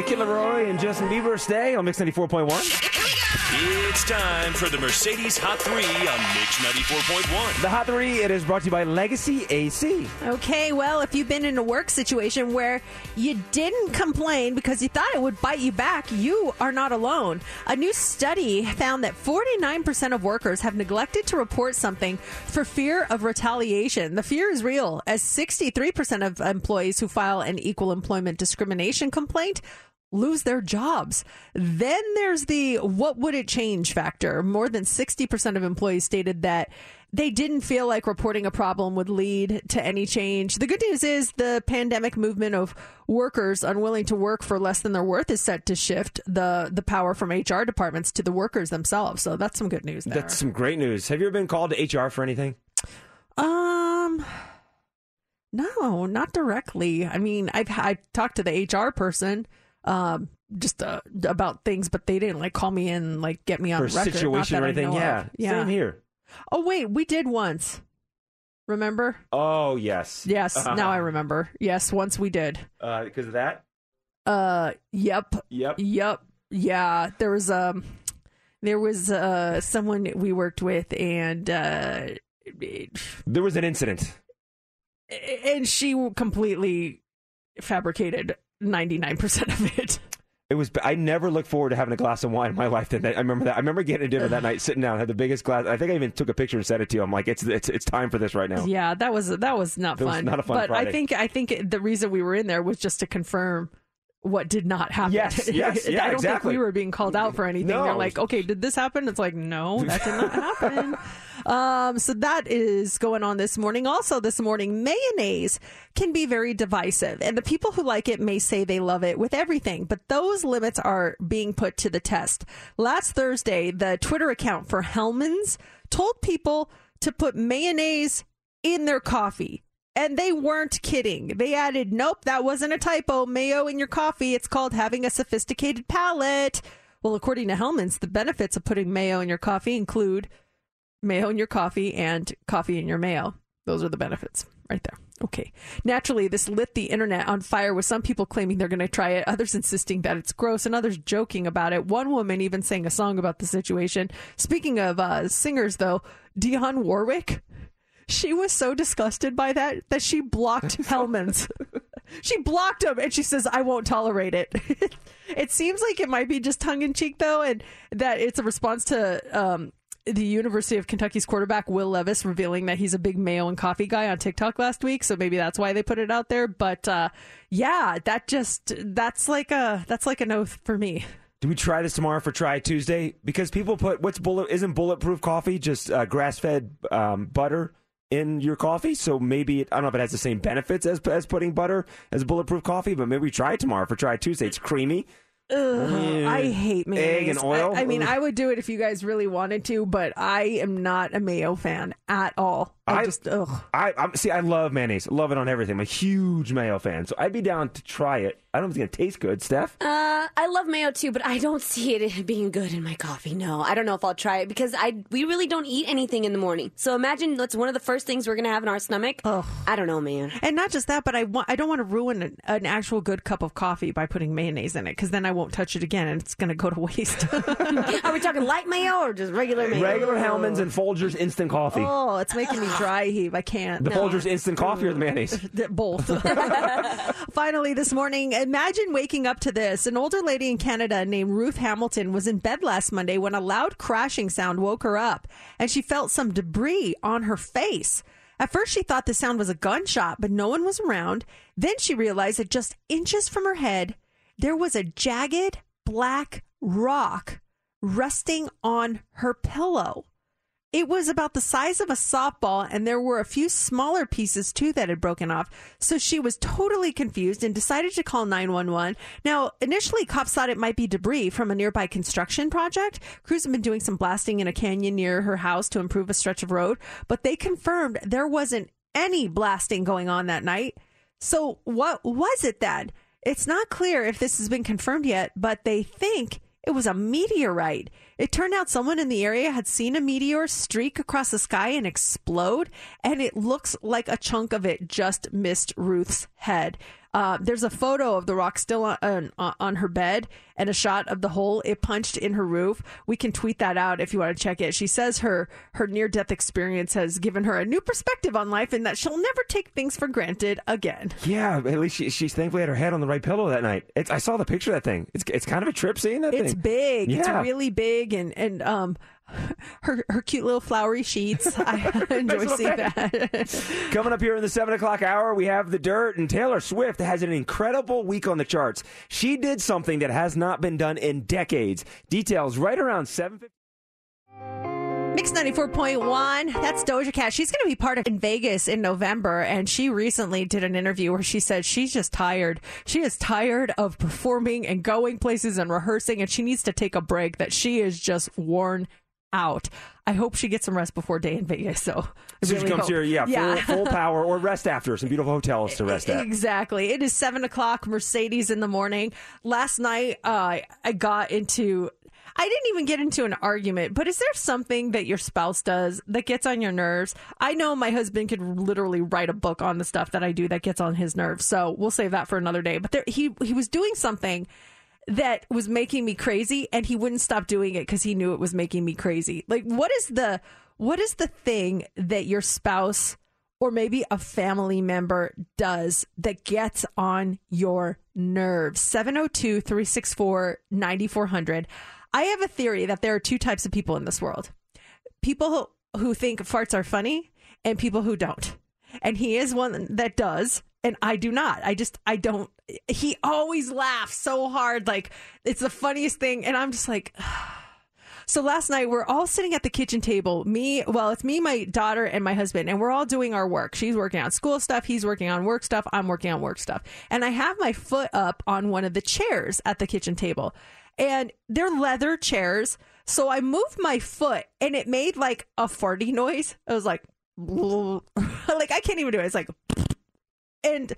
The Kid LAROI and Justin Bieber stay on Mix 94.1. It's time for the Mercedes Hot 3 on Mix 94.1. The Hot 3, it is brought to you by Legacy AC. Okay, well, if you've been in a work situation where you didn't complain because you thought it would bite you back, you are not alone. A new study found that 49% of workers have neglected to report something for fear of retaliation. The fear is real, as 63% of employees who file an equal employment discrimination complaint lose their jobs. Then there's the what would it change factor. More than 60% of employees stated that they didn't feel like reporting a problem would lead to any change. The good news is the pandemic movement of workers unwilling to work for less than their worth is set to shift the the power from HR departments to the workers themselves. So that's some good news there. That's some great news. Have you ever been called to HR for anything? Um no, not directly. I mean, I've I talked to the HR person um just uh, about things but they didn't like call me in like get me on For record. Situation or anything? of. Yeah. yeah Same here. oh wait we did once remember Oh, yes. yes <laughs> now i remember yes once we did Uh, because of that? uh yep Yep. yep yeah there was um there was uh someone we worked with and uh There was an incident. and she completely fabricated 99% of it It was. I never looked forward to having a glass of wine in my life. That. I remember that. I remember getting a dinner that night, sitting down, had the biggest glass. I think I even took a picture and sent it to you. I'm like, it's it's it's time for this right now. Yeah, that was that was not That was fun. not a fun but Friday. I think I think the reason we were in there was just to confirm what did not happen. Yes, <laughs> yes, yeah, I don't exactly. think we were being called out for anything. No. They're like, okay, did this happen? It's like, no, that did not happen. <laughs> um, so that is going on this morning. Also, this morning, mayonnaise can be very divisive, and the people who like it may say they love it with everything, but those limits are being put to the test. Last Thursday, the Twitter account for Hellmann's told people to put mayonnaise in their coffee. And they weren't kidding. They added, nope, that wasn't a typo. Mayo in your coffee. It's called having a sophisticated palate. Well, according to Hellmann's, the benefits of putting mayo in your coffee include mayo in your coffee and coffee in your mayo. Those are the benefits right there. Okay. Naturally, this lit the internet on fire with some people claiming they're going to try it, others insisting that it's gross, and others joking about it. One woman even sang a song about the situation. Speaking of uh, singers, though, Dionne Warwick, she was so disgusted by that that she blocked <laughs> Hellmann's. she blocked him and she says, I won't tolerate it. <laughs> it seems like it might be just tongue in cheek, though, and that it's a response to um, the University of Kentucky's quarterback, Will Levis, revealing that he's a big mayo and coffee guy on TikTok last week. So maybe that's why they put it out there. But uh, yeah, that just, that's like a, that's like an oath for me. Do we try this tomorrow for Try Tuesday? Because people put what's bullet isn't bulletproof coffee just uh, grass fed um, butter in your coffee. So maybe it, I don't know if it has the same benefits as as putting butter as bulletproof coffee, but maybe we try it tomorrow for Try Tuesday. It's creamy. Ugh, Mm. I hate mayonnaise. Egg and oil? I, I mean, Ugh. I would do it if you guys really wanted to, but I am not a mayo fan at all. I, just ugh. I I'm, see. I love mayonnaise. Love it on everything. I'm a huge mayo fan, so I'd be down to try it. I don't know if it's gonna taste good, Steph. Uh, I love mayo too, but I don't see it being good in my coffee. No, I don't know if I'll try it because I we really don't eat anything in the morning. So imagine that's one of the first things we're gonna have in our stomach. Oh, I don't know, man. And not just that, but I want I don't want to ruin an, an actual good cup of coffee by putting mayonnaise in it because then I won't touch it again and it's going to go to waste. <laughs> Are we talking light mayo or just regular mayo? Regular Hellmann's and Folgers instant coffee. oh, it's making me <laughs> dry heave. I can't. the Folgers instant coffee or the mayonnaise? <laughs> Both. <laughs> Finally, this morning, imagine waking up to this. An older lady in Canada named Ruth Hamilton was in bed last Monday when a loud crashing sound woke her up and she felt some debris on her face. At first, she thought the sound was a gunshot, but no one was around. Then she realized that just inches from her head, there was a jagged black rock resting on her pillow. It was about the size of a softball, and there were a few smaller pieces too that had broken off. So she was totally confused and decided to call 911. Now, initially, cops thought it might be debris from a nearby construction project. Crews have been doing some blasting in a canyon near her house to improve a stretch of road, but they confirmed there wasn't any blasting going on that night. So, what was it then? It's not clear if this has been confirmed yet, but they think it was a meteorite. It turned out someone in the area had seen a meteor streak across the sky and explode, and it looks like a chunk of it just missed Ruth's head. Uh, there's a photo of the rock still on, on, on her bed and a shot of the hole it punched in her roof. We can tweet that out if you want to check it. She says her her near death experience has given her a new perspective on life and that she'll never take things for granted again. Yeah, at least she, she's thankfully had her head on the right pillow that night. It's, I saw the picture of that thing. It's it's kind of a trip seeing that It's thing. It's big. It's really big, and and um, <laughs> her her cute little flowery sheets. <laughs> I <laughs> enjoy seeing that. Coming up here in the seven o'clock hour, we have the dirt, and Taylor Swift has an incredible week on the charts. She did something that has not been done in decades. Details right around seven. Mix 94.1. That's Doja Cat. She's going to be part of in Vegas in November. And she recently did an interview where she said she's just tired. She is tired of performing and going places and rehearsing, and she needs to take a break, that she is just worn out. I hope she gets some rest before Day N Vegas. So, So really she comes hope. here, yeah, Full, full <laughs> power, or rest after some beautiful hotels to rest at. Exactly. It is seven o'clock, Mercedes in the morning. Last night, uh, I got into. I didn't even get into an argument, but is there something that your spouse does that gets on your nerves? I know my husband could literally write a book on the stuff that I do that gets on his nerves. So we'll save that for another day. But there, he he was doing something that was making me crazy, and he wouldn't stop doing it because he knew it was making me crazy. Like, what is the what is the thing that your spouse or maybe a family member does that gets on your nerves. 702 364 9400. I have a theory that there are two types of people in this world people who, think farts are funny and people who don't. And he is one that does. And I do not. I just, I don't. He always laughs so hard. Like, it's the funniest thing. And I'm just like, <sighs> so last night we're all sitting at the kitchen table. Me, well, it's me, my daughter, and my husband, and we're all doing our work. She's working on school stuff. He's working on work stuff. I'm working on work stuff. And I have my foot up on one of the chairs at the kitchen table, and they're leather chairs. So I moved my foot, and it made like a farty noise. I was like, <laughs> like I can't even do it. It's like, and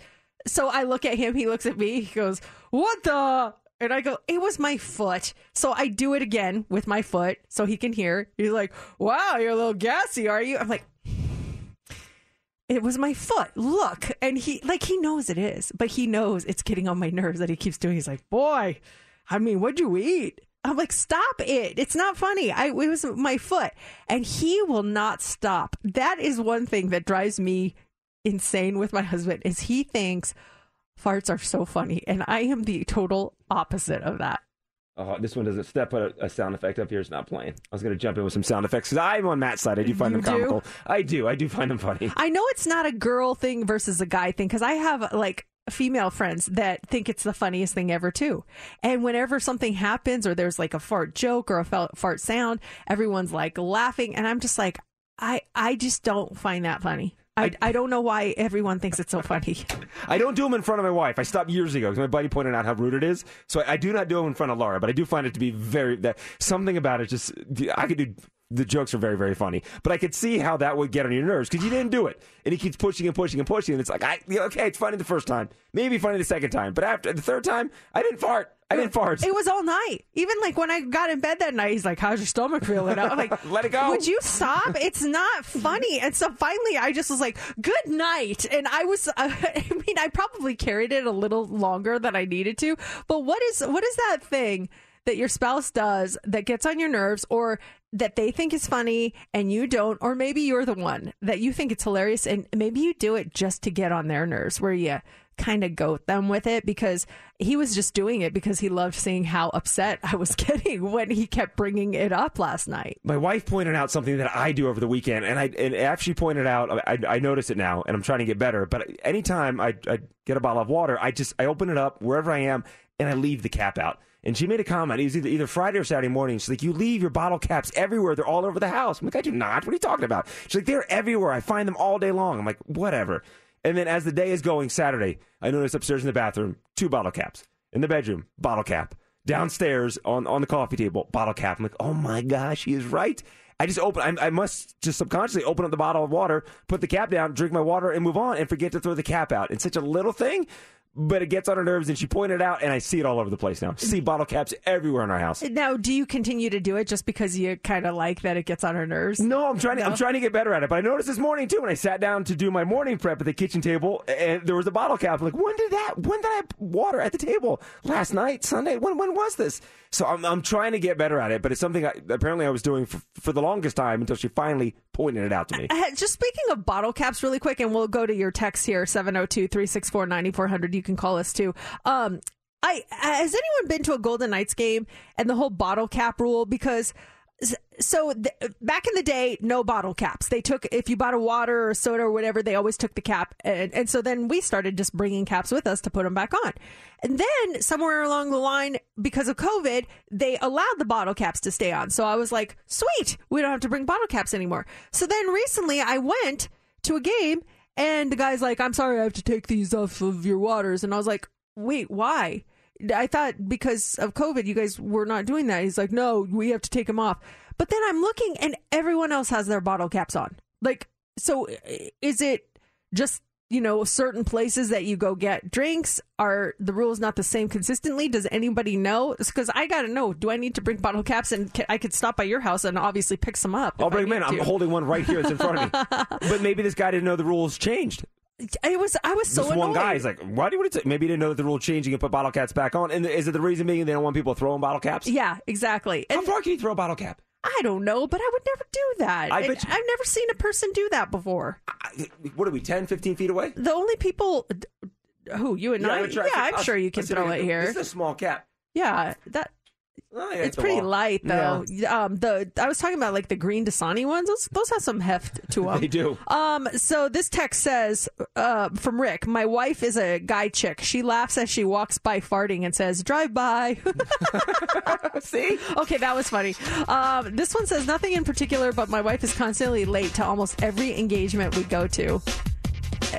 so I look at him. He looks at me. He goes, "What the?" And I go, "It was my foot." So I do it again with my foot, so he can hear. He's like, "Wow, you're a little gassy, are you?" I'm like, "It was my foot. Look." And he, like, he knows it is, but he knows it's getting on my nerves that he keeps doing. He's like, "Boy, I mean, what'd you eat?" I'm like, "Stop it! It's not funny. I it was my foot," and he will not stop. That is one thing that drives me insane with my husband is he thinks farts are so funny and i am the total opposite of that Oh, this one doesn't step put a, a sound effect up here. It's not playing. I was going to jump in with some sound effects because I'm on Matt's side. I do find You them do? comical. I do. I do find them funny. i know it's not a girl thing versus a guy thing because i have like female friends that think it's the funniest thing ever too and whenever something happens or there's like a fart joke or a fart sound everyone's like laughing and i'm just like i i just don't find that funny I, I don't know why everyone thinks it's so funny. <laughs> I don't do them in front of my wife. I stopped years ago because my buddy pointed out how rude it is. So I, I do not do them in front of Laura, but I do find it to be very that something about it. Just I could do. The jokes are very, very funny, but I could see how that would get on your nerves because you didn't do it, and he keeps pushing and pushing and pushing, and it's like, I okay, it's funny the first time, maybe funny the second time, but after the third time, I didn't fart. I didn't fart. It was all night. Even like when I got in bed that night, he's like, "How's your stomach feeling?" I'm like, <laughs> Let it go. Would you stop? It's not funny." And so finally, I just was like, "Good night." And I was, <laughs> I mean, I probably carried it a little longer than I needed to. But what is what is that thing that your spouse does that gets on your nerves, or that they think is funny and you don't, or maybe you're the one that you think it's hilarious and maybe you do it just to get on their nerves, where you kind of goat them with it because he was just doing it because he loved seeing how upset I was <laughs> getting when he kept bringing it up last night. My wife pointed out something that I do over the weekend, and I and after she pointed out, I, I notice it now, and I'm trying to get better. But anytime I, I get a bottle of water, I just I open it up wherever I am, and I leave the cap out. And she made a comment. It was either, either Friday or Saturday morning. She's like, "You leave your bottle caps everywhere. They're all over the house." I'm like, "I do not. What are you talking about?" She's like, "They're everywhere. I find them all day long." I'm like, "Whatever." And then as the day is going, Saturday, I notice upstairs in the bathroom two bottle caps. In the bedroom, bottle cap. Downstairs on on the coffee table, bottle cap. I'm like, "Oh my gosh, he is right." I just open. I, I must just subconsciously open up the bottle of water, put the cap down, drink my water, and move on, and forget to throw the cap out. It's such a little thing, but it gets on her nerves, and she pointed it out, and I see it all over the place now. See bottle caps everywhere in our house. Now, do you continue to do it just because you kind of like that it gets on her nerves? No, I'm trying to. I'm trying to get better at it. But I noticed this morning too when I sat down to do my morning prep at the kitchen table, and there was a bottle cap. I'm like, when did that? When did I have water at the table? Last night, Sunday. When? When was this? So I'm, I'm trying to get better at it. But it's something I, apparently I was doing for, for the longest time until she finally pointed it out to me. Uh, Just speaking of bottle caps, really quick, and we'll go to your text here 702 364 9400. You can call us too. Um, I Has anyone been to a Golden Knights game and the whole bottle cap rule? Because so th- back in the day, no bottle caps. They took if you bought a water or soda or whatever, they always took the cap, and, and so then we started just bringing caps with us to put them back on. And then somewhere along the line, because of COVID, they allowed the bottle caps to stay on. So I was like, sweet, we don't have to bring bottle caps anymore. So then recently, I went to a game, and the guy's like, I'm sorry, I have to take these off of your waters, and I was like, wait, why? I thought because of COVID, you guys were not doing that. He's like, no, we have to take them off. But then I'm looking and everyone else has their bottle caps on. Like, so is it just, you know, certain places that you go get drinks? Are the rules not the same consistently? Does anybody know? Because I got to know, do I need to bring bottle caps? And ca- I could stop by your house and obviously pick some up. I'll bring them in. need I'm holding one right here It's in front of me. <laughs> but maybe this guy didn't know the rules changed. It was, I was so this one annoyed. guy is like, why do you want to? Maybe he didn't know that the rule changing and put bottle caps back on. And is it the reason being they don't want people throwing bottle caps? Yeah, exactly. How far can you throw a bottle cap? I don't know, but I would never do that. I bet you- I've never seen a person do that before. What are we, 10, 15 feet away? The only people, who you and Yeah, I, I'm yeah, I'm I'll- sure you can throw it here. Is a small cap. Yeah, that Oh, yeah, it's pretty wall. light though. Um, the I was talking about like the green Dasani ones. Those those have some heft to <laughs> them. They do. Um, so this text says uh, from Rick, my wife is a guy chick. She laughs as she walks by farting and says, "Drive by." <laughs> See? Okay, that was funny. Um, this one says nothing in particular, but my wife is constantly late to almost every engagement we go to.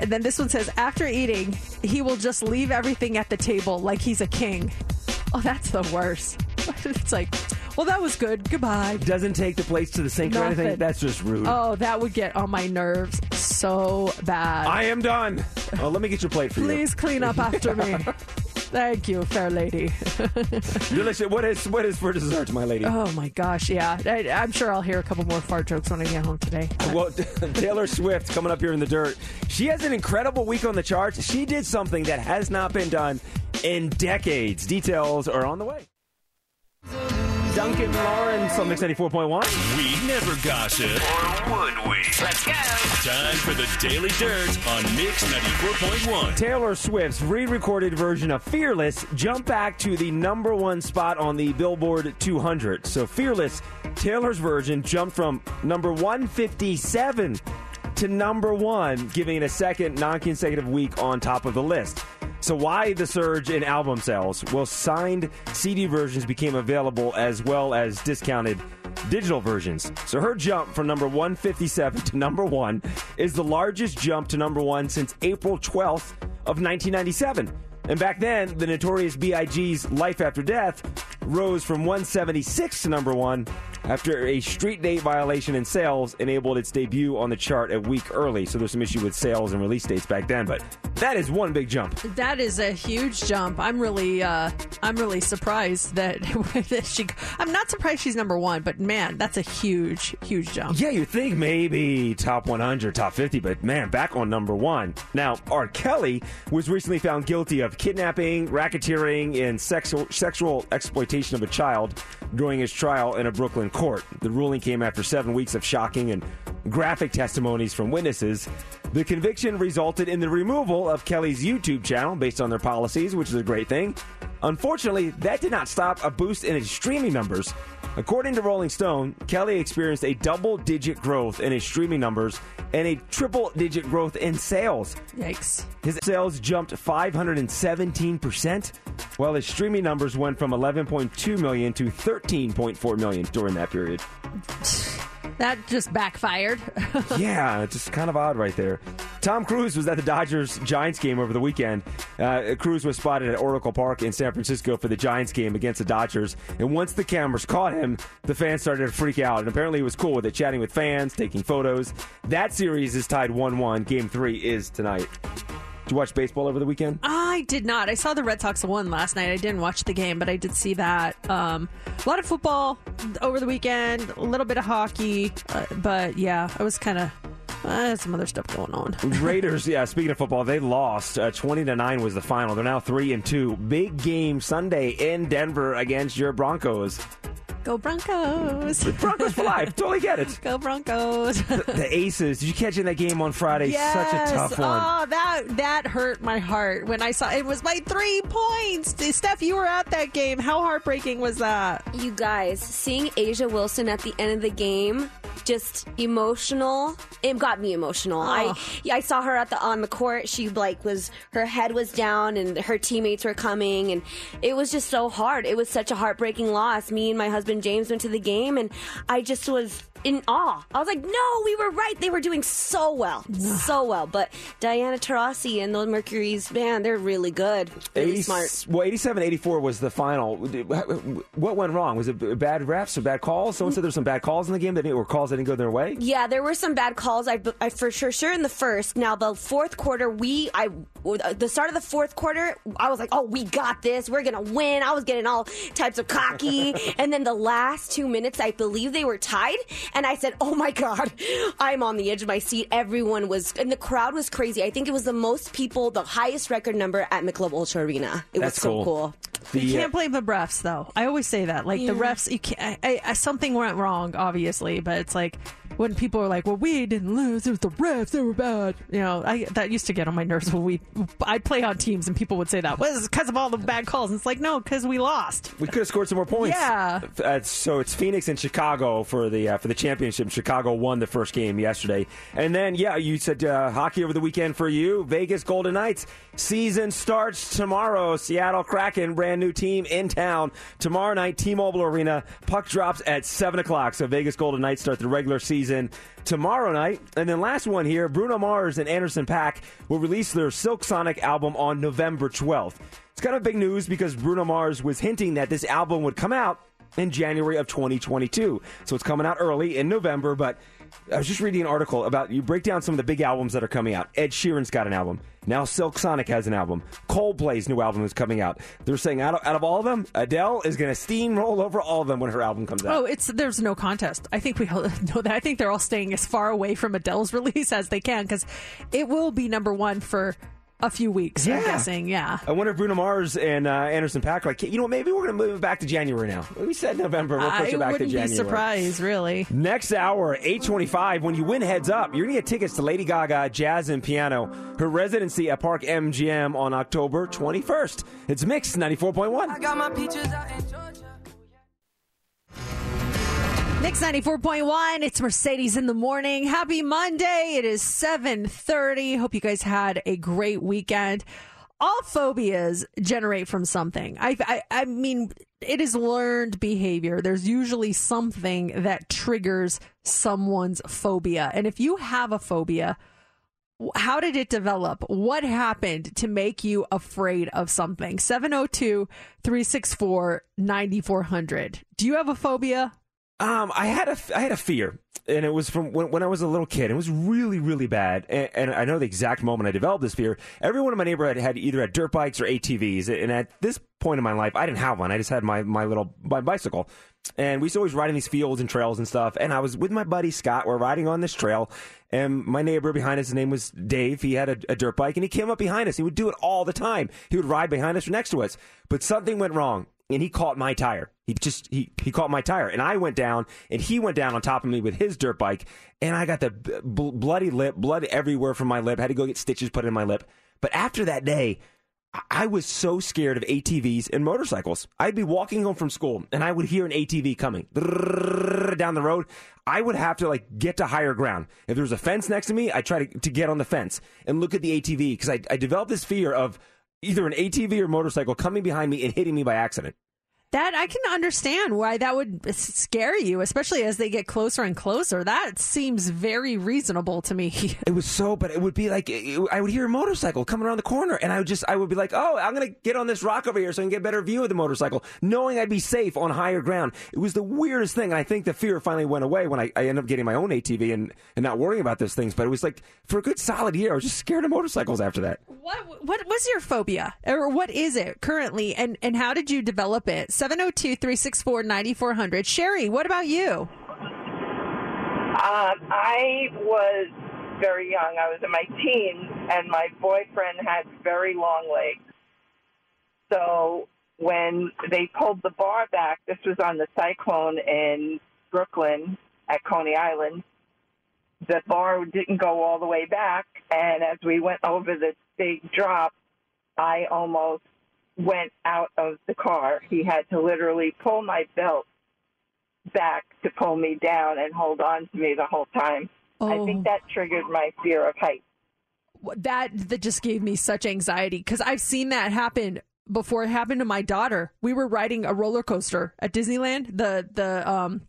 And then this one says, after eating, he will just leave everything at the table like he's a king. Oh, that's the worst. <laughs> it's like, well, that was good. Goodbye. Doesn't take the plates to the sink or anything. That's just rude. Oh, that would get on my nerves so bad. I am done. Oh, let me get your plate for you. Please clean up after me. <laughs> Thank you, fair lady. <laughs> Delicious. What is what is for dessert, my lady? oh my gosh, yeah. I, I'm sure I'll hear a couple more fart jokes when I get home today. Well, Taylor Swift coming up here in the dirt. She has an incredible week on the charts. She did something that has not been done in decades. Details are on the way. Duncan Lawrence on Mix 94.1. We never gossip. Or would we? Let's go. Time for the Daily Dirt on Mix 94.1. Taylor Swift's re recorded version of Fearless jumped back to the number one spot on the Billboard 200. So, Fearless, Taylor's version, jumped from number 157 to number one, giving it a second non consecutive week on top of the list. So, why the surge in album sales? Well, signed CD versions became available as well as discounted digital versions. So, her jump from number 157 to number one is the largest jump to number one since April 12th of 1997. And back then, the notorious B.I.G.'s Life After Death rose from 176 to number one after a street date violation in sales enabled its debut on the chart a week early. So there's some issue with sales and release dates back then, but that is one big jump. That is a huge jump. I'm really, uh, I'm really surprised that, <laughs> that she. I'm not surprised she's number one, but man, that's a huge, huge jump. Yeah, you think maybe top 100, top 50, but man, back on number one. Now, R. Kelly was recently found guilty of kidnapping, racketeering, and sexual sexual exploitation of a child during his trial in a Brooklyn court. The ruling came after seven weeks of shocking and graphic testimonies from witnesses. The conviction resulted in the removal of Kelly's YouTube channel based on their policies, which is a great thing. Unfortunately, that did not stop a boost in his streaming numbers. According to Rolling Stone, Kelly experienced a double digit growth in his streaming numbers and a triple digit growth in sales. Yikes. His sales jumped 517%, while his streaming numbers went from 11.2 million to 13.4 million during that period. <laughs> That just backfired. <laughs> yeah, it's just kind of odd right there. Tom Cruise was at the Dodgers Giants game over the weekend. Uh, Cruise was spotted at Oracle Park in San Francisco for the Giants game against the Dodgers. And once the cameras caught him, the fans started to freak out. And apparently he was cool with it, chatting with fans, taking photos. That series is tied 1 1. Game three is tonight. Did you watch baseball over the weekend? I did not. I saw the Red Sox won last night. I didn't watch the game, but I did see that. Um, a lot of football over the weekend, a little bit of hockey, uh, but yeah, I was kind of uh, some other stuff going on. <laughs> Raiders, yeah. Speaking of football, they lost. Uh, Twenty to nine was the final. They're now three and two. Big game Sunday in Denver against your Broncos. Go Broncos! Broncos for life. <laughs> Totally get it. Go Broncos! the, the Aces. Did you catch in that game on Friday? Yes. Such a tough one. Oh, that that hurt my heart when I saw it was my three points. Steph, you were at that game. How heartbreaking was that? You guys, seeing A'ja Wilson at the end of the game, just emotional. It got me emotional. I I saw her at the on the court. She like was her head was down and her teammates were coming and it was just so hard. It was such a heartbreaking loss. Me and my husband James went to the game and I just was in awe. I was like, no, we were right. They were doing so well. <sighs> so well. But Diana Taurasi and those Mercuries, man, they're really good. Really 80 smart. Well, 87 84 was the final. What went wrong? Was it bad refs or bad calls? Someone said there were some bad calls in the game that didn't, or calls that didn't go their way? Yeah, there were some bad calls. I, I for sure, sure in the first. Now the fourth quarter, we, I, uh, the start of the fourth quarter, I was like, oh, we got this. We're gonna win. I was getting all types of cocky. <laughs> and then the last two minutes, I believe they were tied, and I said, oh my god, I'm on the edge of my seat. Everyone was, and the crowd was crazy. I think it was the most people, the highest record number at Michelob Ultra Arena. It That's was so cool. cool. you can't uh, blame the refs, though. I always say that. Like the refs, you can't. I, I, something went wrong, obviously, but it's like when people are like, "Well, we didn't lose. It was the refs. They were bad." You know, I that used to get on my nerves when we. I'd play on teams and people would say that. Well, it's because of all the bad calls. And it's like, no, because we lost. We could have scored some more points. Yeah. Uh, so it's Phoenix and Chicago for the uh, for the championship. Chicago won the first game yesterday, and then yeah, you said uh, hockey over the weekend for you. Vegas Golden Knights season starts tomorrow. Seattle Kraken, brand new team in town tomorrow night. T-Mobile Arena. Puck drops at seven o'clock. So Vegas Golden Knights start the regular season tomorrow night. And then last one here, Bruno Mars and Anderson .Paak will release their Silk Sonic album on November 12th. It's kind of big news because Bruno Mars was hinting that this album would come out in January of 2022. So it's coming out early in November, but I was just reading an article about you break down some of the big albums that are coming out. Ed Sheeran's got an album. Now Silk Sonic has an album. Coldplay's new album is coming out. They're saying out of, out of all of them, Adele is going to steamroll over all of them when her album comes out. Oh, it's there's no contest. I think we all <laughs> know that. I think they're all staying as far away from Adele's <laughs> release as they can because it will be number one for a few weeks. I'm guessing. Yeah. I wonder if Bruno Mars and uh, Anderson Paak like, you know maybe we're going to move it back to January now. We said November, we'll push I it back to wouldn't January. be surprised, really. Next hour, 825, when you win Heads Up, you're going to get tickets to Lady Gaga Jazz and Piano, her residency at Park MGM on October 21st. It's Mix 94.1. I got my peaches out in Georgia. Mix 94.1. It's Mercedes in the morning. Happy Monday. It is 7:30. Hope you guys had a great weekend. All phobias generate from something. I, I I mean it is learned behavior. There's usually something that triggers someone's phobia. And if you have a phobia, how did it develop? What happened to make you afraid of something? 702 364 9400. Do you have a phobia? Um, I had a I had a fear, and it was from when, when I was a little kid. It was really really bad, and, and I know the exact moment I developed this fear. Everyone in my neighborhood had either had dirt bikes or ATVs, and at this point in my life, I didn't have one. I just had my my little my bicycle, and we used to always ride in these fields and trails and stuff. And I was with my buddy Scott. We're riding on this trail, and my neighbor behind us, his name was Dave. He had a, a dirt bike, and he came up behind us. He would do it all the time. He would ride behind us or next to us. But something went wrong. And he caught my tire. He just he he caught my tire, and I went down, and he went down on top of me with his dirt bike, and I got the b- bloody lip, blood everywhere from my lip. Had to go get stitches put in my lip. But after that day, I- was so scared of ATVs and motorcycles. I'd be walking home from school, and I would hear an ATV coming down the road. I would have to like get to higher ground. If there was a fence next to me, I try to, to get on the fence and look at the ATV because I, I developed this fear of either an ATV or motorcycle coming behind me and hitting me by accident. That I can understand why that would scare you, especially as they get closer and closer. That seems very reasonable to me. <laughs> It was so, but it would be like it- I would hear a motorcycle coming around the corner, and I would just I would be like, oh, I'm gonna get on this rock over here so I can get a better view of the motorcycle, knowing I'd be safe on higher ground. It was the weirdest thing, and I think the fear finally went away when I, I ended up getting my own ATV and and not worrying about those things. But it was like for a good solid year, I was just scared of motorcycles after that. What what was your phobia, or what is it currently, and and how did you develop it? 702-364-9400. Sherry, what about you? Um, I was very young. I was in my teens, and my boyfriend had very long legs. So when they pulled the bar back, this was on the cyclone in Brooklyn at Coney Island. The bar didn't go all the way back, and as we went over the big drop, I almost went out of the car. He had to literally pull my belt back to pull me down and hold on to me the whole time. I Oh. think that triggered my fear of heights. that that just gave me such anxiety because I've seen that happen before. It happened to my daughter. We were riding a roller coaster at Disneyland, the the um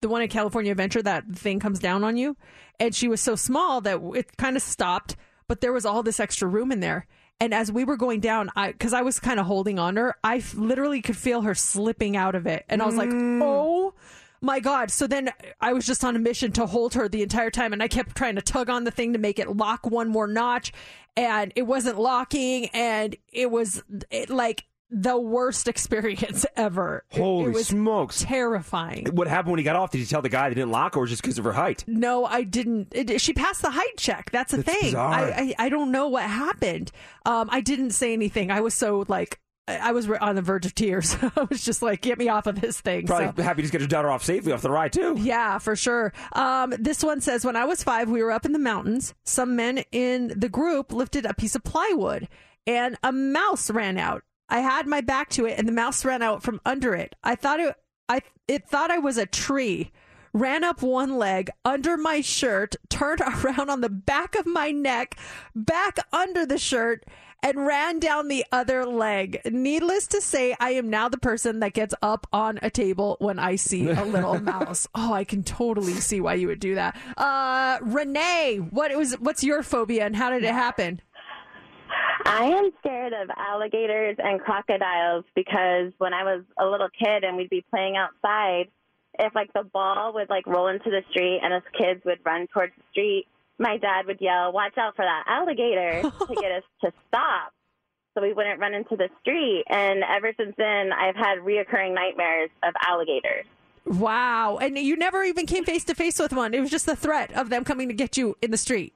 the one at California Adventure. That thing comes down on you, and she was so small that it kind of stopped. But there was all this extra room in there. And as we were going down, I because I was kind of holding on her, I f- literally could feel her slipping out of it, and I was like, mm. "Oh my god. So then i was just on a mission to hold her the entire time and i kept trying to tug on the thing to make it lock one more notch and it wasn't locking and it was it, like the worst <laughs> experience ever Holy it was smokes! terrifying What happened when he got off? Did you tell the guy they didn't lock, or just because of her height? no i didn't it, she passed the height check that's the That's thing. I, I i don't know what happened um i didn't say anything i was so like I was on the verge of tears. <laughs> I was just like, "Get me off of this thing." Probably So- happy to get his daughter off safely off the ride too. Yeah, for sure. Um, this one says when I was five, we were up in the mountains. Some men in the group lifted a piece of plywood, and a mouse ran out. I had my back to it, and the mouse ran out from under it. I thought it, I it thought I was a tree. Ran up one leg under my shirt, turned <laughs> around on the back of my neck, back under the shirt, and ran down the other leg. Needless to say, I am now the person that gets up on a table when I see a little <laughs> mouse. Oh, I can totally see why you would do that. Uh, Renee, what was what's your phobia and how did it happen? I am scared of alligators and crocodiles because when I was a little kid and we'd be playing outside, if like the ball would like roll into the street and us kids would run towards the street, my dad would yell, "Watch out for that alligator!" <laughs> to get us to stop, so we wouldn't run into the street. And ever since then, I've had reoccurring nightmares of alligators. Wow. And you never even came face to face with one. It was just the threat of them coming to get you in the street.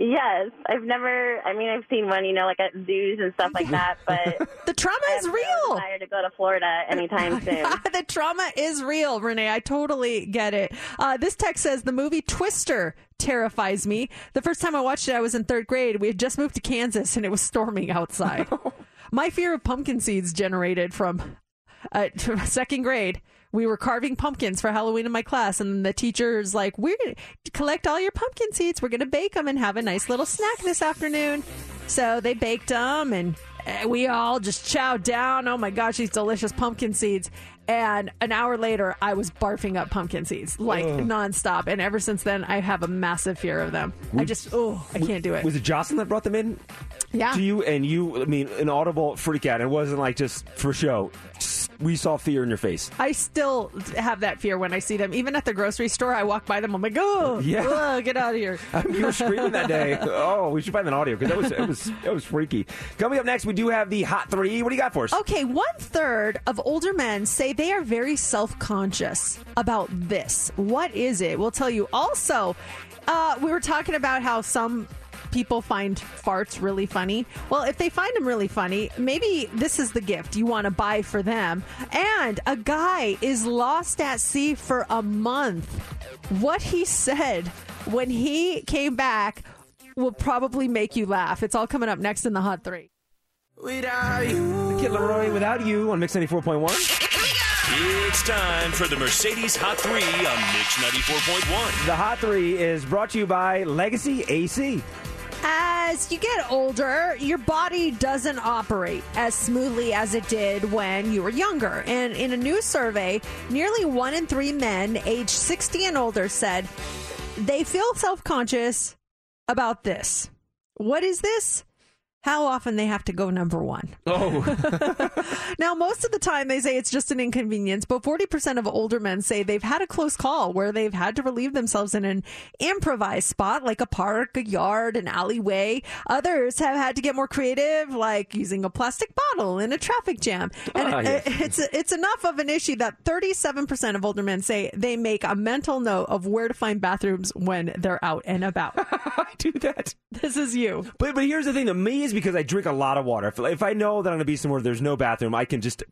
Yes, I've never. I mean, I've seen one, you know, like at zoos and stuff like that. <laughs> But the trauma is real. I have real. No desire to go to Florida anytime <laughs> soon. the trauma is real, Renee. I totally get it. Uh, this text says the movie Twister terrifies me. The first time I watched it, I was in third grade. We had just moved to Kansas and it was storming outside. <laughs> My fear of pumpkin seeds generated from uh, second grade. We were carving pumpkins for Halloween in my class, and the teacher's like, "We're gonna collect all your pumpkin seeds. We're gonna bake them and have a nice little snack this afternoon." So they baked them, and uh, we all just chowed down. Oh my gosh, these delicious pumpkin seeds! And an hour later, I was barfing up pumpkin seeds like Ugh. nonstop. And ever since then, I have a massive fear of them. I just, oh, I can't do it. Was it Jocelyn that brought them in? Yeah. To you and you, I mean, an audible freak out. It wasn't like just for show. Just- We saw fear in your face. I still have that fear when I see them. Even at the grocery store, I walk by them. I'm like, oh, Yeah. ugh, get out of here. <laughs> you were screaming that day. <laughs> Oh, we should find an audio because that was it was it was freaky. Coming up next, we do have the hot three. What do you got for us? Okay, one third of older men say they are very self conscious about this. What is it? We'll tell you. Also, uh, we were talking about how some people find farts really funny. Well, if they find them really funny, maybe this is the gift you want to buy for them. And a guy is lost at sea for a month. What he said when he came back will probably make you laugh. It's all coming up next in the Hot 3. Without you. Kid LAROI, without you on Mix 94.1. It's time for the Mercedes Hot 3 on Mix 94.1. The Hot 3 is brought to you by Legacy AC. As you get older, your body doesn't operate as smoothly as it did when you were younger. And in a new survey, nearly one in three men aged 60 and older said they feel self conscious about this. What is this? How often they have to go number one. Oh. <laughs> Now, most of the time they say it's just an inconvenience, but 40% of older men say they've had a close call where they've had to relieve themselves in an improvised spot like a park, a yard, an alleyway. Others have had to get more creative, like using a plastic bottle in a traffic jam. And Ah, yes. <laughs> it's, it's enough of an issue that 37% of older men say they make a mental note of where to find bathrooms when they're out and about. <laughs> I do that. This is you. But but here's the thing me is because I drink a lot of water. If, I know that I'm going to be somewhere there's no bathroom, I can just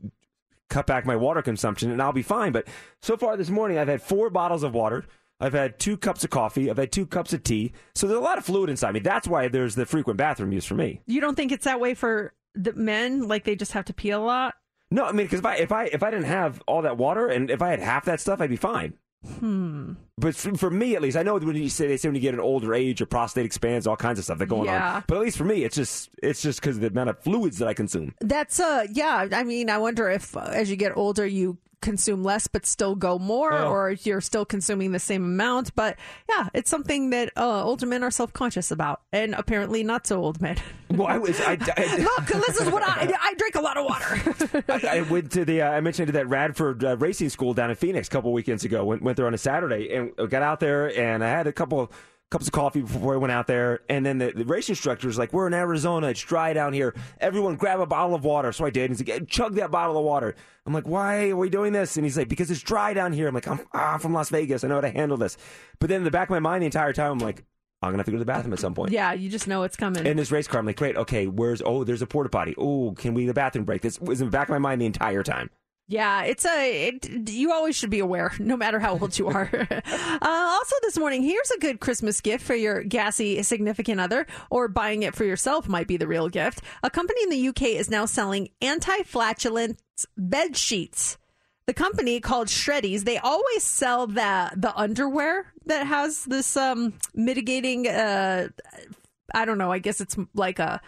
cut back my water consumption and I'll be fine. But so far this morning, I've had four bottles of water. I've had two cups of coffee. I've had two cups of tea. So there's a lot of fluid inside me. That's why there's the frequent bathroom use for me. You don't think it's that way for the men? Like they just have to pee a lot? No, I mean because if I if I if I didn't have all that water and if I had half that stuff, I'd be fine. Hmm. But for, for me, at least, I know when you say they say when you get an older age, your prostate expands, all kinds of stuff that going Yeah. on. But at least for me, it's just it's just because of the amount of fluids that I consume. That's uh yeah, I mean, I wonder if uh, as you get older you consume less but still go more Oh. or you're still consuming the same amount, but yeah, it's something that uh, older men are self-conscious about and apparently not so old men. <laughs> Well, I was I, I, Look, this is what I <laughs> I drink a lot of water. I, I went to the uh, I mentioned did that Radford uh, racing school down in Phoenix a couple weekends ago. Went went there on a Saturday and got out there and I had a couple cups of coffee before I went out there. And then the, the race instructor was like, "We're in Arizona. It's dry down here. Everyone grab a bottle of water." So I did. And he's like, "Chug that bottle of water." I'm like, "Why are we doing this?" And he's like, "Because it's dry down here." I'm like, "I'm, ah, I'm from Las Vegas. I know how to handle this." But then in the back of my mind, the entire time, I'm like, "I'm gonna have to go to the bathroom at some point." yeah, you just know it's coming. In this race car, I'm like, great, okay, where's, oh, there's a porta potty. Oh, can we the bathroom break? This was in the back of my mind the entire time. Yeah, it's a. It, you always should be aware, <laughs> no matter how old you are. <laughs> uh, also, this morning, here's a good Christmas gift for your gassy significant other, or buying it for yourself might be the real gift. A company in the UK is now selling anti-flatulence bed sheets. The company called Shreddies, they always sell the the underwear that has this um, mitigating. Uh, I don't know. I guess it's like a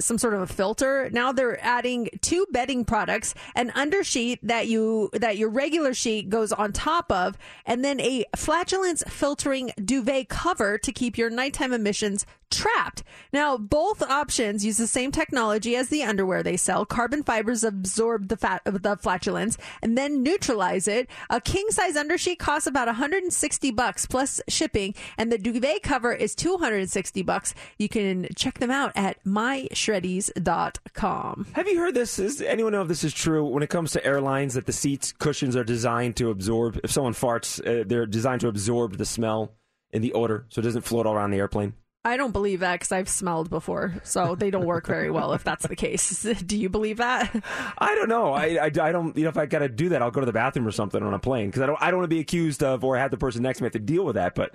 some sort of a filter. Now they're adding two bedding products, an undersheet that you that your regular sheet goes on top of, and then a flatulence filtering duvet cover to keep your nighttime emissions trapped. Now both options use the same technology as the underwear they sell. Carbon fibers absorb the fat of the flatulence and then neutralize it. A king size undersheet costs about 160 bucks plus shipping, and the duvet cover is 260 bucks. You can check them out at myshreddies.com. Have you heard this? Is anyone know if this is true when it comes to airlines that the seats cushions are designed to absorb? If someone farts, uh, they're designed to absorb the smell and the odor, so it doesn't float all around the airplane. I don't believe that because I've smelled before, so they don't work very well if that's the case. <laughs> Do you believe that? I don't know. I, I, I don't. You know, if I got to do that, I'll go to the bathroom or something on a plane because I don't. I don't want to be accused of or have the person next to me have to deal with that. But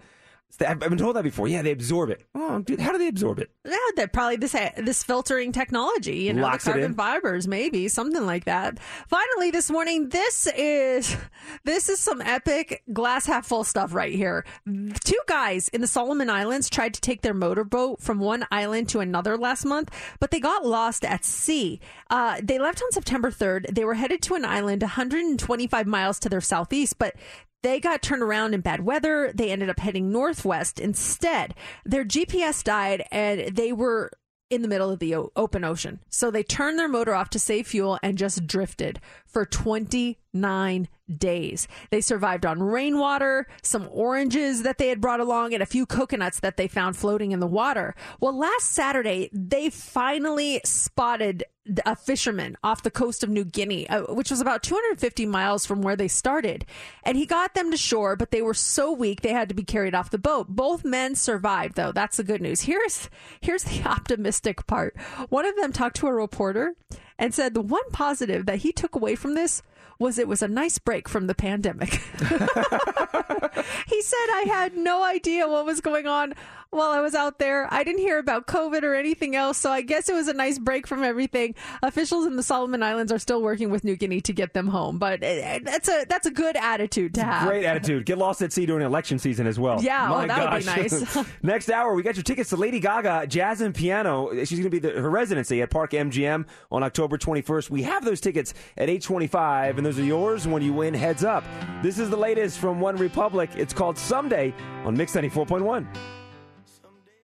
I've I've been told that before. Yeah, they absorb it. Oh, dude, how do they absorb it? Yeah, that probably this this filtering technology, you know, Locks the carbon fibers, maybe something like that. Finally, this morning, this is this is some epic glass half full stuff right here. Two guys in the Solomon Islands tried to take their motorboat from one island to another last month, but they got lost at sea. Uh, they left on September third. They were headed to an island 125 miles to their southeast, but they got turned around in bad weather. They ended up heading northwest instead. Their GPS died and they were in the middle of the open ocean. So they turned their motor off to save fuel and just drifted for 29 days. They survived on rainwater, some oranges that they had brought along, and a few coconuts that they found floating in the water. Well, last Saturday, they finally spotted a fisherman off the coast of New Guinea, uh, which was about 250 miles from where they started. And he got them to shore, but they were so weak they had to be carried off the boat. Both men survived, though. That's the good news. Here's here's the <laughs> optimistic part. One of them talked to a reporter and said the one positive that he took away from this was it was a nice break from the pandemic. <laughs> <laughs> he said I had no idea what was going on while I was out there. I didn't hear about COVID or anything else, so I guess it was a nice break from everything. Officials in the Solomon Islands are still working with New Guinea to get them home, but uh, that's a that's a good attitude to have. Great attitude. Get lost at sea during election season as well. Yeah, oh, My that would be <laughs> nice. Next hour, we got your tickets to Lady Gaga Jazz and Piano. She's going to be the, her residency at Park MGM on October 21st. We have those tickets at 825, and those are yours when you win Heads Up. This is the latest from OneRepublic. It's called Someday on Mix 94.1.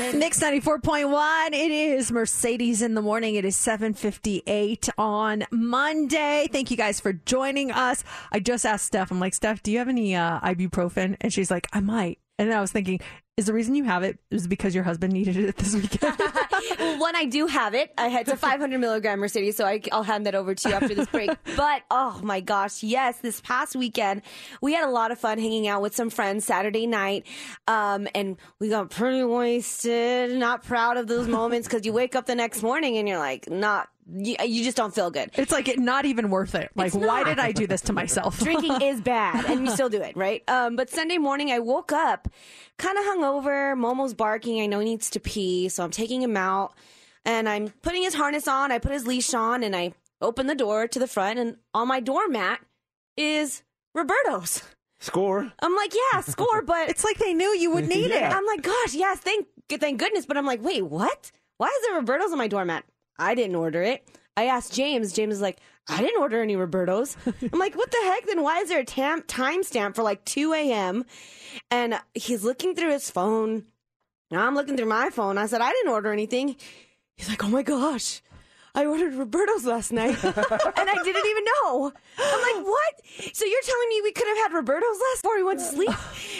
Mix 94.1. It is Mercedes in the morning. It is 758 on Monday. Thank you guys for joining us. I just asked Steph, I'm like, Steph, do you have any uh, ibuprofen? And she's like, I might. And I was thinking, is the reason you have it is because your husband needed it this weekend? <laughs> well, one, I do have it. I had a <laughs> 500 milligram Mercedes, so I, will hand that over to you after this break. <laughs> but oh my gosh, yes, this past weekend we had a lot of fun hanging out with some friends Saturday night, um, and we got pretty wasted. Not proud of those moments because you wake up the next morning and you're like, not. You, you just don't feel good. It's like it not even worth it. Like, why did I do this to myself? <laughs> Drinking is <laughs> bad, and you still do it, right? Um, but Sunday morning, I woke up kind of hungover. Momo's barking. I know he needs to pee, so I'm taking him out, and I'm putting his harness on. I put his leash on, and I open the door to the front, and on my doormat is Roberto's. Score. I'm like, yeah, score, <laughs> but it's like they knew you would need Yeah. it. I'm like, gosh, yes, thank thank goodness. But I'm like, wait, what? Why is there Roberto's on my doormat? I didn't order it. I asked James. James is like, I didn't order any Roberto's. I'm like, what the heck? Then why is there a tam- timestamp for like 2 a.m. And he's looking through his phone. And I'm looking through my phone. I said, I didn't order anything. He's like, oh my gosh. I ordered Roberto's last night <laughs> and I didn't even know. I'm like, what? So you're telling me we could have had Roberto's last before we went to sleep?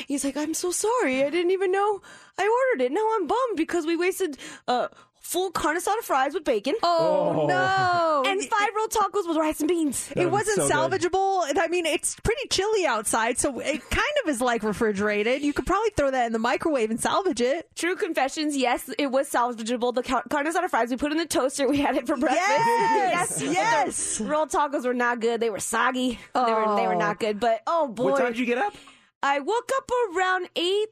He's like, I'm so sorry. I didn't even know I ordered it. Now I'm bummed because we wasted uh, full carne asada fries with bacon. Oh, oh. no. <laughs> And five rolled tacos with rice and beans. it wasn't salvageable. I mean, it's pretty chilly outside, so it kind of is like refrigerated. You could probably throw that in the microwave and salvage it. True confessions. Yes, it was salvageable. The car- carne asada fries we put in the toaster. We had it for breakfast. Yes, <laughs> But the yes. rolled tacos were not good. They were soggy. They were they were Oh. not good. But oh boy, What time did you get up? I woke up around 8.30,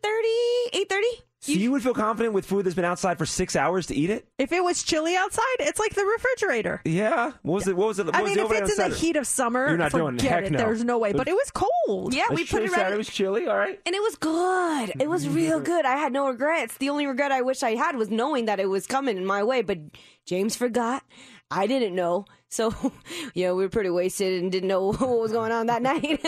8.30. So you would feel confident with food that's been outside for six hours to eat it? If it was chilly outside, it's like the refrigerator. Yeah. What was it? What was it? What I was mean, the if it's in the heat of summer, You're not doing it. Heck it. no. There's no way. But it was cold. Yeah, we put it right. Saturday was chilly. All right. And it was good. It was mm-hmm. real good. I had no regrets. The only regret I wish I had was knowing that it was coming in my way. But James forgot. I didn't know. So, <laughs> yeah, we were pretty wasted and didn't know <laughs> what was going on that <laughs> night.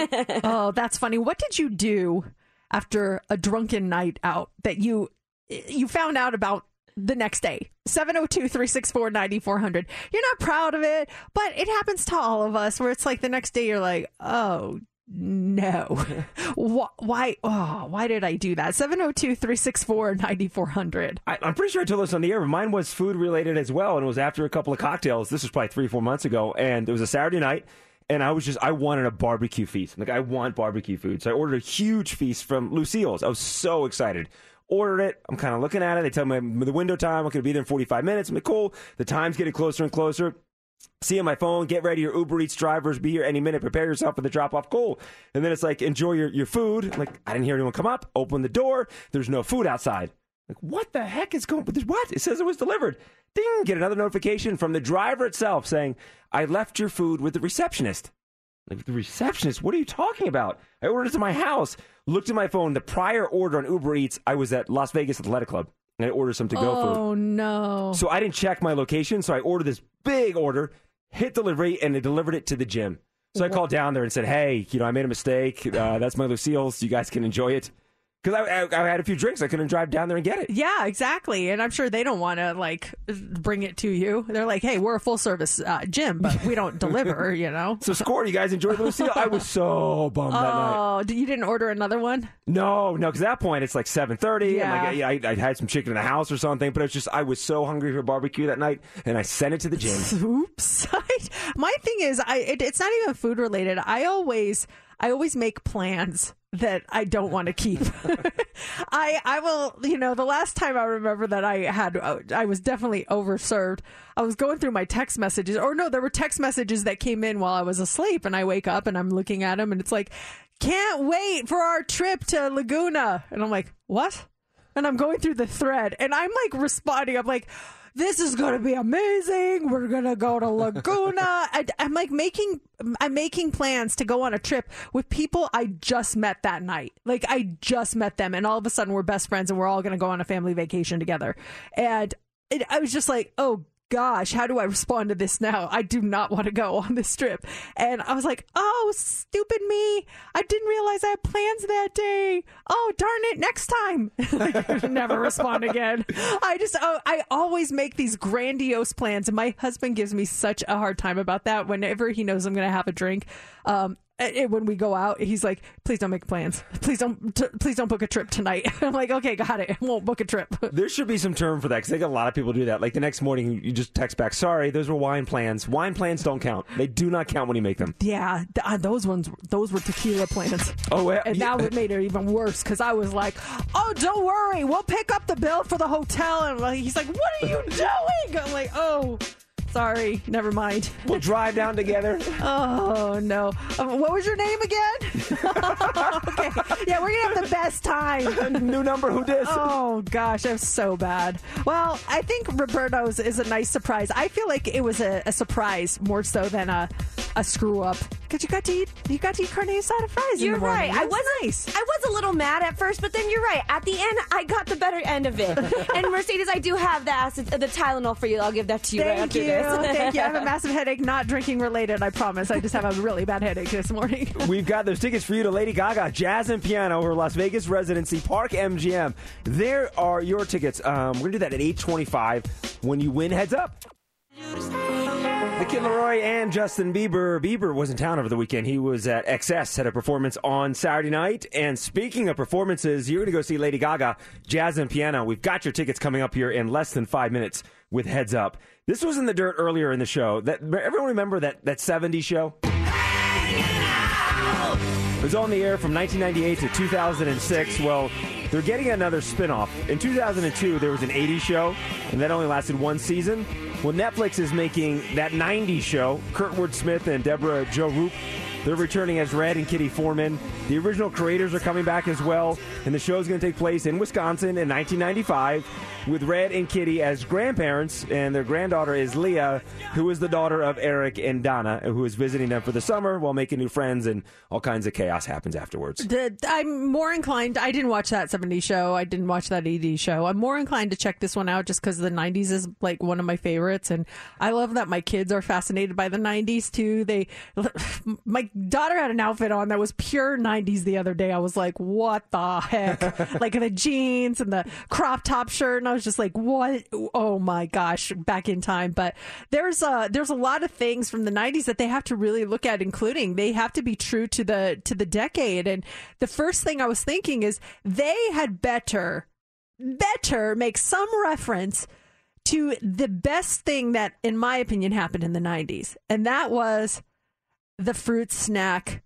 oh, that's funny. What did you do after a drunken night out that you you found out about the next day? 702-364-9400. You're not proud of it, but it happens to all of us where it's like the next day you're like, "Oh, no. <laughs> Wh- why oh, why did I do that?" 702-364-9400. I, I'm pretty sure I told this on the air, but mine was food related as well, and it was after a couple of cocktails. This was probably three, four months ago, and it was a Saturday night, and I was just I wanted a barbecue feast. Like I want barbecue food, so I ordered a huge feast from Lucille's. I was so excited. Ordered it. I'm kind of looking at it. They tell me the window time. I'm going to be there in 45 minutes. I'm like, cool. The time's getting closer and closer. See on my phone, get ready. Your Uber Eats drivers be here any minute. Prepare yourself for the drop off. Cool. And then it's like, enjoy your, your food. I'm like, I didn't hear anyone come up. Open the door. There's no food outside. Like, what the heck is going? There's what? It says it was delivered. Ding! Get another notification from the driver itself saying, I left your food with the receptionist. Like the receptionist, what are you talking about? I ordered it to my house. Looked at my phone. The prior order on Uber Eats, I was at Las Vegas Athletic Club, and I ordered some to go food. Oh no. So I didn't check my location, so I ordered this big order, hit delivery, and they delivered it to the gym. So I called down there and said, "Hey, you know, I made a mistake. Uh, that's my Lucille's. You guys can enjoy it." Because I, I, I had a few drinks, I couldn't drive down there and get it. Yeah, exactly. And I'm sure they don't want to like bring it to you. They're like, "Hey, we're a full service uh, gym, but we don't <laughs> deliver." You know. So score, you guys enjoyed the Lucille? I was so bummed that night. Oh, you didn't order another one? No, no, because at that point it's like seven thirty. Yeah. And like, yeah, I, I had some chicken in the house or something, but it's just I was so hungry for barbecue that night, and I sent it to the gym. <laughs> Oops. <laughs> My thing is, I it, it's not even food related. I always I always make plans that I don't want to keep. <laughs> I I will, you know, the last time I remember that I had uh, I was definitely overserved. I was going through my text messages or no, there were text messages that came in while I was asleep and I wake up and I'm looking at them and it's like can't wait for our trip to Laguna. And I'm like, "What?" And I'm going through the thread and I'm like responding. I'm like, this is going to be amazing. We're going to go to Laguna. <laughs> I, I'm like making, I'm making plans to go on a trip with people I just met that night. Like I just met them and all of a sudden we're best friends and we're all going to go on a family vacation together. And it, I was just like, oh gosh, how do I respond to this now? I do not want to go <laughs> on this trip. And I was like, oh, stupid me. I didn't realize I had plans that day. Oh, darn it, next time. like, <laughs> never respond again. <laughs> I just, oh, I always make these grandiose plans. And my husband gives me such a hard time about that whenever he knows I'm going to have a drink. Um, when we go out, he's like, "Please don't make plans. Please don't. T- please don't book a trip tonight." <laughs> I'm like, "Okay, got it. I <laughs> won't book a trip." <laughs> There should be some term for that because I think a lot of people do that. Like the next morning, you just text back, "Sorry, those were wine plans. Wine plans don't count. They do not count when you make them." Yeah, th- uh, those ones, those were tequila plans. Oh, and yeah. that would made it even worse because I was like, "Oh, don't worry, we'll pick up the bill for the hotel." And like, he's like, "What are you doing?" I'm like, "Oh, sorry, never mind." We'll drive down together. <laughs> Oh no! Um, what was your name again? <laughs> okay, yeah, we're gonna have the best time. <laughs> New number, who dis? Oh gosh, I'm so bad. Well, I think Roberto's is a nice surprise. I feel like it was a, a surprise more so than a a screw up because you got to eat you got to eat carne asada fries. You're the morning. right. I was nice. I was a little mad at first, but then you're right. At the end, I got the better end of it. and Mercedes, I do have the acid, the Tylenol for you. I'll give that to you right Thank after you. this. Thank you. I have a <laughs> massive headache, not drinking related, I promise. I just have a really bad headache this morning. <laughs> We've got those tickets for you to Lady Gaga Jazz and Piano over Las Vegas Residency Park MGM. There are your tickets. Um, we're gonna do that at eight twenty-five. When you win, heads up. Kid LAROI and Justin Bieber. Bieber was in town over the weekend. He was at XS, had a performance on Saturday night. And speaking of performances, you're going to go see Lady Gaga, Jazz and Piano. We've got your tickets coming up here in less than five minutes with Heads Up. This was in the dirt earlier in the show. That everyone remember that that 70s show? It was on the air from 1998 to 2006. Well, they're getting another spin-off. In 2002, there was an 80s show, and that only lasted one season. Well, Netflix is making that 90s show. Kurtwood Smith and Debra Jo Rupp, they're returning as Red and Kitty Forman. The original creators are coming back as well, and the show is going to take place in Wisconsin in 1995 with Red and Kitty as grandparents, and their granddaughter is Leah, who is the daughter of Eric and Donna, who is visiting them for the summer while making new friends, and all kinds of chaos happens afterwards. I'm more inclined. I didn't watch that 70s show. I didn't watch that 80s show. I'm more inclined to check this one out just because the 90s is like one of my favorites, and I love that my kids are fascinated by the 90s too. They, <laughs> my daughter had an outfit on that was pure 90s the other day. I was like, what the heck? <laughs> like the jeans and the crop top shirt, and I was just like, what? Oh my gosh, back in time. But there's a there's a lot of things from the 90s that they have to really look at, including they have to be true to the to the decade. And the first thing I was thinking is they had better better make some reference to the best thing that, in my opinion, happened in the 90s. And that was the fruit snack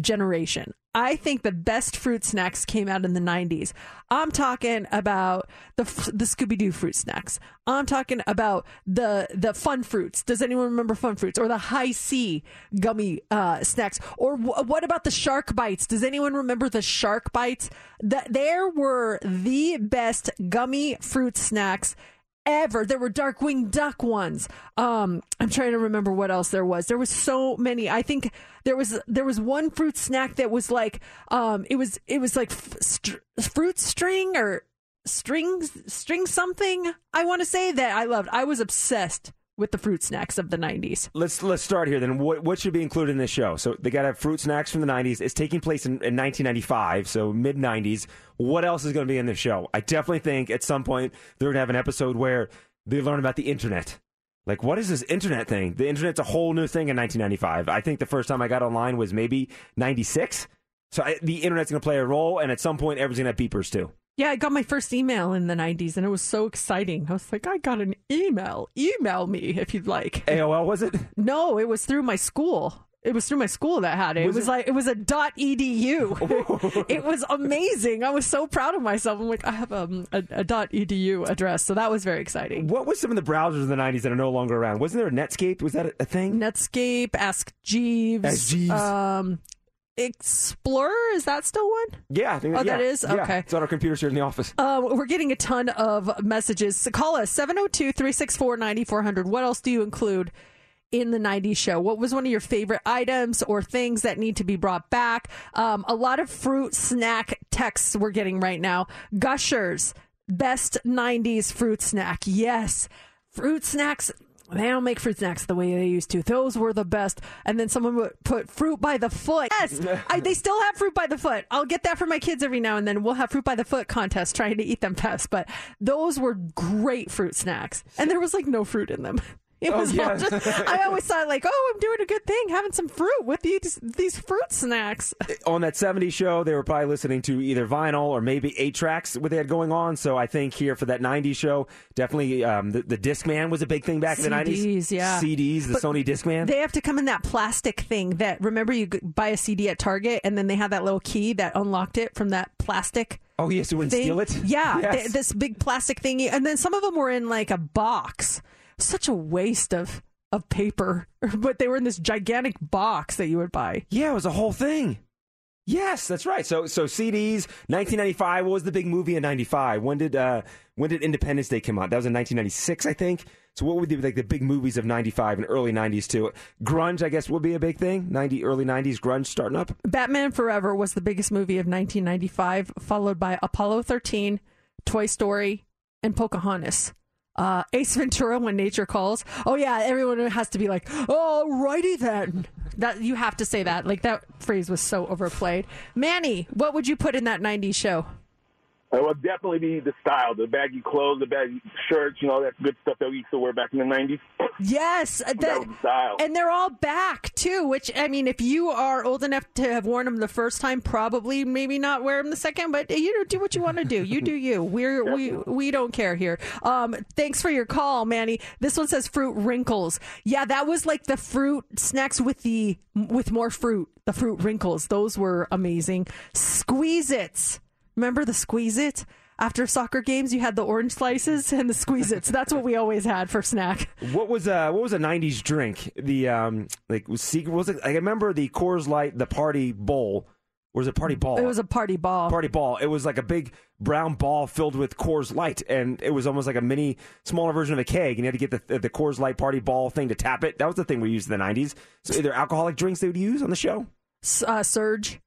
generation. I think the best fruit snacks came out in the 90s. I'm talking about the the Scooby Doo fruit snacks. I'm talking about the the Fun Fruits. Does anyone remember Fun Fruits or the Hi-C gummy uh, snacks? Or w- what about the Shark Bites? Does anyone remember the Shark Bites? That there were the best gummy fruit snacks ever. There were Darkwing Duck ones. Um, I'm trying to remember what else there was. There was so many. I think there was there was one fruit snack that was like um, it was it was like f- fruit string or strings string something. I want to say that I loved. I was obsessed with the fruit snacks of the 90s. Let's let's start here then. What what should be included in this show? So they got to have fruit snacks from the '90s. It's taking place in, in 1995, so mid '90s. What else is going to be in the show? I definitely think at some point they're going to have an episode where they learn about the internet. Like, what is this internet thing? The internet's a whole new thing in 1995. I think the first time I got online was maybe '96. So I, the internet's going to play a role, and at some point, everything's going to have beepers too. Yeah, I got my first email in the 90s and it was so exciting. I was like, I got an email. Email me if you'd like. AOL was it? No, it was through my school. It was through my school that had it. Was it was it- like it was a dot edu. <laughs> it was amazing. I was so proud of myself. I'm like, I have um, a, a dot edu address, so that was very exciting. What was some of the browsers in the 90s that are no longer around? Wasn't there a Netscape? Was that a, a thing? Netscape, Ask Jeeves, Ask Jeeves. um, Explorer. Is that still one? Yeah, I think Oh, yeah, that is? yeah. Okay. It's on our computers here in the office. Uh, we're getting a ton of messages. So call us 702 364 9400. What else do you include in the 90s show? What was one of your favorite items or things that need to be brought back? Um, a lot of fruit snack texts we're getting right now. Gushers, best 90s fruit snack. Yes. Fruit snacks. They don't make fruit snacks the way they used to. Those were the best. And then someone would put fruit by the foot. Yes, <laughs> I, they still have fruit by the foot. I'll get that for my kids every now and then. We'll have fruit by the foot contest trying to eat them fast. But those were great fruit snacks, and there was like no fruit in them. <laughs> It Oh, was yeah. just, I always thought like, oh, I'm doing a good thing, having some fruit with these these fruit snacks. <laughs> on that 70s show, they were probably listening to either vinyl or maybe eight tracks what they had going on. So I think here for that 90s show, definitely um, the, the Discman was a big thing back in the 90s. Yeah. CDs, the But Sony Discman. They have to come in that plastic thing that remember you buy a CD at Target and then they had that little key that unlocked it from that plastic. oh, yes, you wouldn't thing. steal it? Yeah, <laughs> Yes. th- this big plastic thingy, and then some of them were in like a box. Such a waste of of paper, <laughs> but they were in this gigantic box that you would buy. Yeah, it was a whole thing. Yes, that's right. So so CDs, 1995 what was the big movie in 95. When did uh when did Independence Day come out? That was in 1996, I think. So what would be like the big movies of 95 and early 90s too? Grunge, I guess, would be a big thing. 90 early 90s grunge starting up. Batman Forever was the biggest movie of 1995, followed by Apollo 13, Toy Story, and Pocahontas. Uh, Ace Ventura, When Nature Calls. Oh yeah, everyone has to be like, "Oh, righty then." That you have to say that. Like that phrase was so overplayed. Manny, what would you put in that '90s show? It would definitely be the style, the baggy clothes, the baggy shirts, you know, that good stuff that we used to wear back in the 90s. Yes, uh, That was the style. and they're all back too. Which I mean, if you are old enough to have worn them the first time, probably maybe not wear them the second. But you know, do what you want to do. You do you. <laughs> We're we we don't care here. Um, thanks for your call, Manny. This one says fruit wrinkles. Yeah, that was like the fruit snacks with the with more fruit. The fruit wrinkles. Those were amazing. Squeeze its. Remember the squeeze it? After soccer games, you had the orange slices and the squeeze it. So That's what we always had for snack. What was uh what was a '90s drink? The um like was secret was it? I remember the Coors Light, the party bowl. Or was it party ball? It was a party ball. party ball. It was like a big brown ball filled with Coors Light, and it was almost like a mini, smaller version of a keg. And you had to get the the Coors Light party ball thing to tap it. That was the thing we used in the '90s. So either alcoholic drinks they would use on the show. Uh, Surge.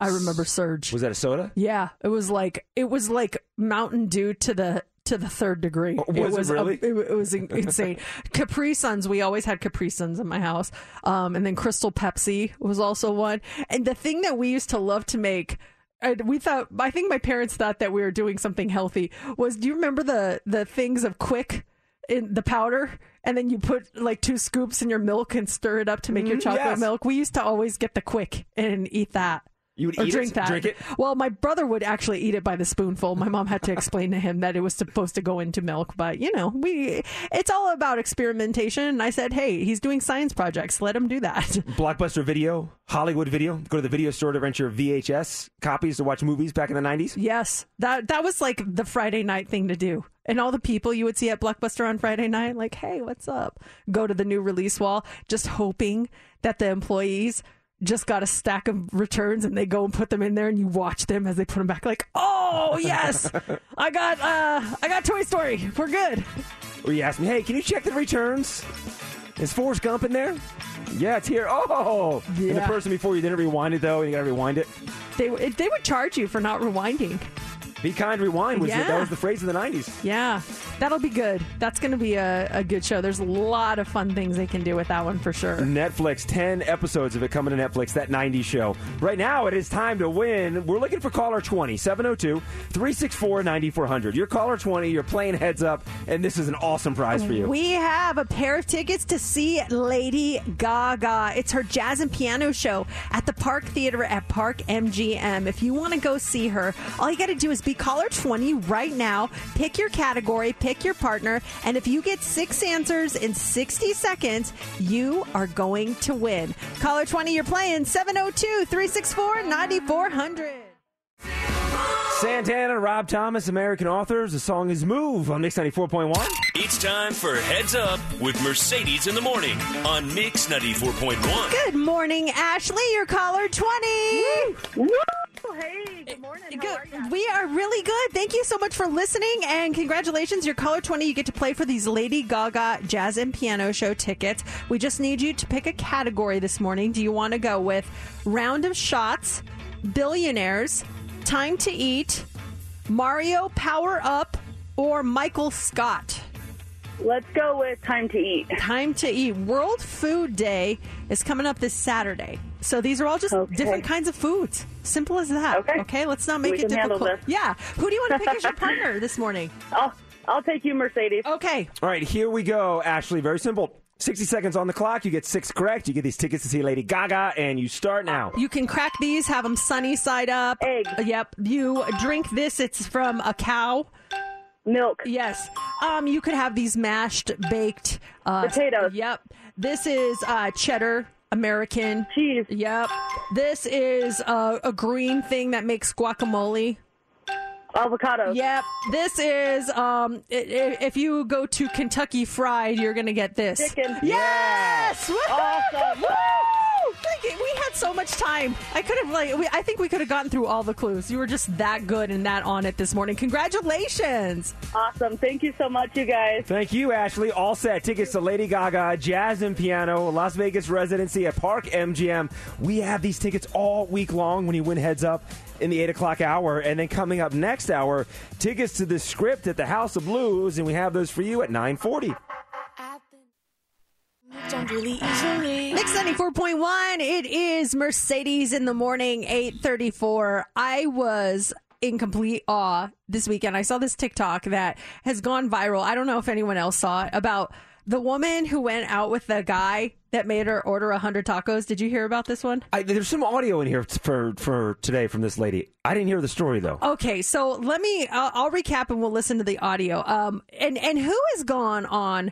I remember Surge. Was that a soda? Yeah, it was like it was like Mountain Dew to the to the third degree. Oh, was it a- really? it, it was insane. <laughs> Capri Suns. We always had Capri Suns in my house. Um, and then Crystal Pepsi was also one. And the thing that we used to love to make. We thought, I think my parents thought that we were doing something healthy. Was do you remember the the things of Quik in the powder, and then you put like two scoops in your milk and stir it up to make your Mhm, chocolate yes. milk? We used to always get the Quik and eat that. You would or eat drink it, that. drink it. Well, my brother would actually eat it by the spoonful. My mom had to explain to him that it was supposed to go into milk, but you know, we it's all about experimentation. And I said, "Hey, he's doing science projects. Let him do that." <laughs> Blockbuster Video, Hollywood Video. Go to the video store to rent your VHS copies to watch movies back in the '90s. yes, that that was like the Friday night thing to do. And all the people you would see at Blockbuster on Friday night, like, "Hey, what's up?" Go to the new release wall, just hoping that the employees just got a stack of returns and they go and put them in there and you watch them as they put them back like oh yes, I got uh, I got Toy Story. We're good. Or you asked me, hey, can you check the returns? Is Forrest Gump in there? Yeah, it's here. Oh, and the person before you didn't rewind it though, and you got to rewind it. They they would charge you for not rewinding. Be kind, rewind was the, that was the phrase of the '90s. Yeah, that'll be good. That's going to be a, a good show. There's a lot of fun things they can do with that one for sure. Netflix, 10 episodes of it coming to Netflix, that 90s show. Right now, it is time to win. We're looking for caller 20, 702 364 9400. You're caller 20, you're playing heads up, and this is an awesome prize for you. We have a pair of tickets to see Lady Gaga. It's her jazz and piano show at the Park Theater at Park MGM. If you want to go see her, all you got to do is be caller 20 right now. Pick your category, pick your partner, and if you get six answers in 60 seconds, you are going to win. Caller 20, you're playing 702 364 9400. Santana, Rob Thomas, American authors. The song is Move on Mix 94.1. It's time for Heads Up with Mercedes in the Morning on Mix 94.1. Good morning, Ashley. You're caller 20. Hey, good morning. Good. We are really good. Thank you so much for listening and congratulations. You're caller 20. You get to play for these Lady Gaga Jazz and Piano Show tickets. We just need you to pick a category this morning. Do you want to go with Round of Shots, Billionaires, Time to Eat, Mario Power Up, or Michael Scott? Let's go with time to eat. Time to Eat. World Food Day is coming up this Saturday. So these are all just Okay. different kinds of foods. Simple as that. Okay. Okay. let's not make We it can handle difficult. this. Yeah. Who do you want to pick as your <laughs> partner this morning? I'll I'll take you, Mercedes. Okay. All right, here we go, Ashley. Very simple. 60 seconds on the clock. You get six correct. You get these tickets to see Lady Gaga, and you start now. You can crack these, have them sunny side up. Egg. Yep. You drink this. It's from a cow. Milk. Yes. Um, you could have these mashed, baked uh, Potatoes. Yep. This is uh, cheddar American cheese. Yep. This is uh, a green thing that makes guacamole. Avocado. Yep. This is um. i- i- If you go to Kentucky Fried, you're gonna get this. Chicken. Yes. Woo! Awesome. Woo! Thank. We had so much time. I could have like. We, I think we could have gotten through all the clues. You were just that good and that on it this morning. Congratulations. Awesome. Thank you so much, you guys. Thank you, Ashley. All set. Tickets to Lady Gaga, Jazz and Piano, Las Vegas residency at Park MGM. We have these tickets all week long when you win heads up in the 8 o'clock hour. And then coming up next hour, tickets to the script at the House of Blues. And we have those for you at 940. Mix 94.1. It is Mercedes in the morning, 834. I was in complete awe this weekend. I saw this TikTok that has gone viral. I don't know if anyone else saw it about the woman who went out with the guy that made her order 100 tacos. Did you hear about this one? I, there's some audio in here for, for today from this lady. I didn't hear the story, though. Okay, so let me. I'll, I'll recap and we'll listen to the audio. Um, and and who has gone on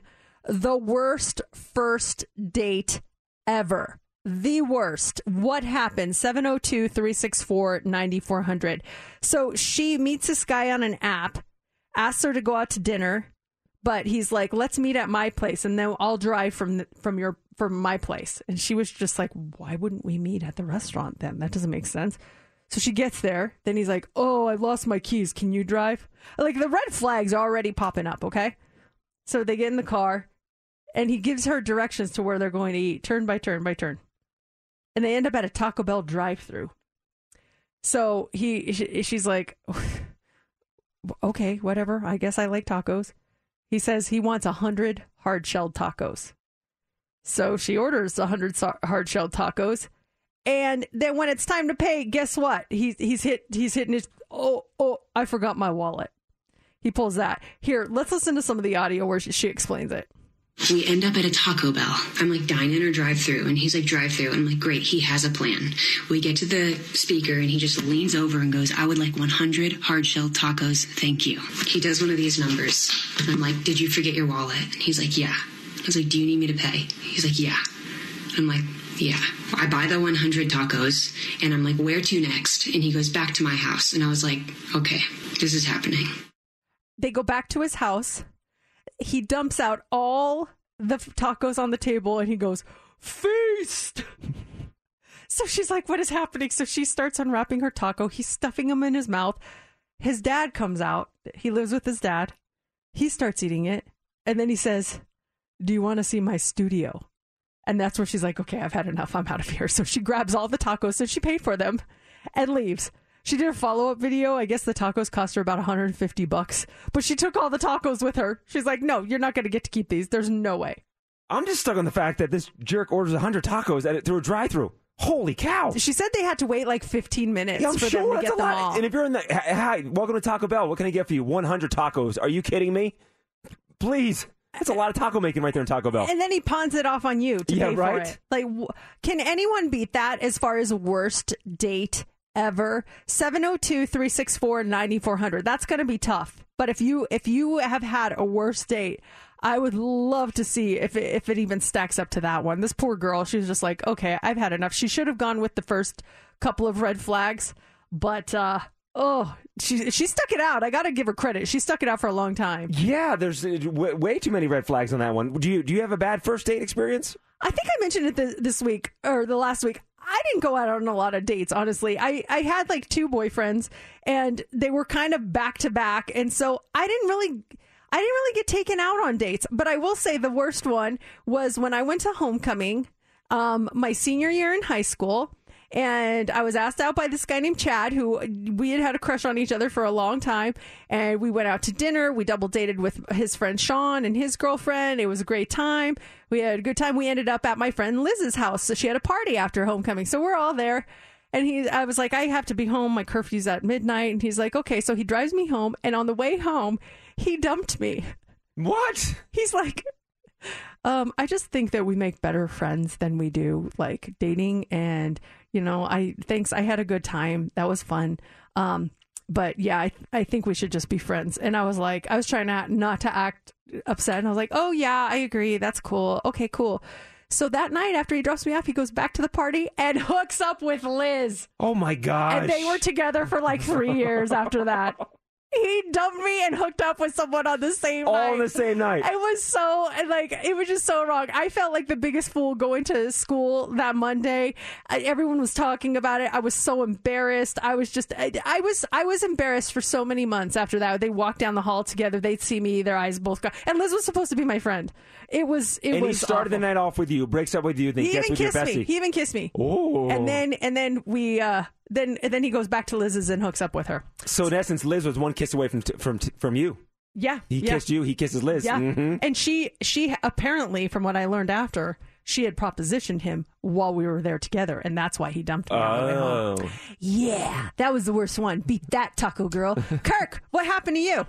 the worst first date ever? The worst. What happened? 702 364 9400. So she meets this guy on an app, asks her to go out to dinner, but he's like, let's meet at my place and then I'll drive from, the, from your, from my place. And she was just like, why wouldn't we meet at the restaurant then? That doesn't make sense. So she gets there. Then he's like, "Oh, I lost my keys. Can you drive?" Like the red flags are already popping up. Okay, so they get in the car, and he gives her directions to where they're going to eat, turn by turn by turn, and they end up at a Taco Bell drive-through. So he, she- she's like, <laughs> "Okay, whatever. I guess I like tacos." He says he wants a hundred hard-shelled tacos. So she orders a hundred hard-shelled tacos. And then when it's time to pay, guess what? He's he's hit he's hitting his oh oh I forgot my wallet. He pulls that. Here, let's listen to some of the audio where she, she explains it. We end up at a Taco Bell. I'm like, dine in or drive through? And he's like, drive through. And I'm like, great, he has a plan. We get to the speaker and he just leans over and goes, I would like 100 hard shell tacos. Thank you. He does one of these numbers. And I'm like, did you forget your wallet? And he's like, yeah. I was like, do you need me to pay? He's like, yeah. I'm like, yeah. I buy the 100 tacos and I'm like, where to next? And he goes, back to my house. And I was like, okay, this is happening. They go back to his house. He dumps out all the tacos on the table and he goes, Feast! <laughs> so she's like, What is happening? So she starts unwrapping her taco. He's stuffing them in his mouth. his dad comes out. He lives with his dad. He starts eating it. And then he says, Do you want to see my studio? And that's where she's like, Okay, I've had enough. I'm out of here. So she grabs all the tacos that she paid for them and leaves. She did a follow up video. I guess the tacos cost her about 150 bucks, but she took all the tacos with her. She's like, No, you're not going to get to keep these. There's no way. I'm just stuck on the fact that this jerk orders 100 tacos at it through a drive-through. Holy cow! She said they had to wait like 15 minutes Yeah, I'm for sure them to that's get a them lot. all. And if you're in the hi, welcome to Taco Bell. What can I get for you? 100 tacos. Are you kidding me? Please, that's a lot of taco making right there in Taco Bell. And then he pawns it off on you to Yeah, pay for it. Like, w- can anyone beat that as far as worst date ever? 702 364 9400. That's going to be tough. But if you if you have had a worse date, I would love to see if it, if it even stacks up to that one. This poor girl, she was just like, okay, I've had enough. She should have gone with the first couple of red flags, but uh, oh, she she stuck it out. I got to give her credit. She stuck it out for a long time. yeah, there's uh, w- way too many red flags on that one. Do you do you have a bad first date experience? I think I mentioned it this, this week or the last week. I didn't go out on a lot of dates, honestly. I, I had like two boyfriends and they were kind of back to back. And so I didn't really, I didn't really get taken out on dates. But I will say the worst one was when I went to homecoming, um, my senior year in high school. And I was asked out by this guy named Chad, who we had had a crush on each other for a long time. And we went out to dinner. We double dated with his friend Sean and his girlfriend. It was a great time. We had a good time. We ended up at my friend Liz's house. So she had a party after homecoming. So we're all there. And he, I was like, I have to be home. My curfew's at midnight. And he's like, okay. So he drives me home. And on the way home, he dumped me. What? He's like, um, I just think that we make better friends than we do like dating. And, you know, I thanks. I had a good time. That was fun. Um, but yeah, I, I think we should just be friends. And I was like, I was trying not, not to act upset. And I was like, oh yeah, I agree. That's cool. Okay, cool. So that night after he drops me off, he goes back to the party and <laughs> hooks up with Liz. Oh my gosh! And they were together for like three years after that. <laughs> He dumped me and hooked up with someone on the same all night. on the same night. It was so and, like it was just so wrong. I felt like the biggest fool going to school that Monday. I, everyone was talking about it. I was so embarrassed. I was just I, I was I was embarrassed for so many months after that. They walked down the hall together. They'd see me. Their eyes both got. And Liz was supposed to be my friend. It was. It and was he started the night off with you, breaks up with you, then He gets even with your kissed me. He even kissed me. Oh. And then and then we uh then then he goes back to Liz's and hooks up with her. so in essence, Liz was one kiss away from t- from t- from you. Yeah. He yeah. kissed you. He kisses Liz. Yeah. Mhm. And she she apparently from what I learned after, she had propositioned him while we were there together and that's why he dumped me on the way home. Oh. Yeah, that was the worst one. Beat that taco girl. <laughs> Kirk, what happened to you?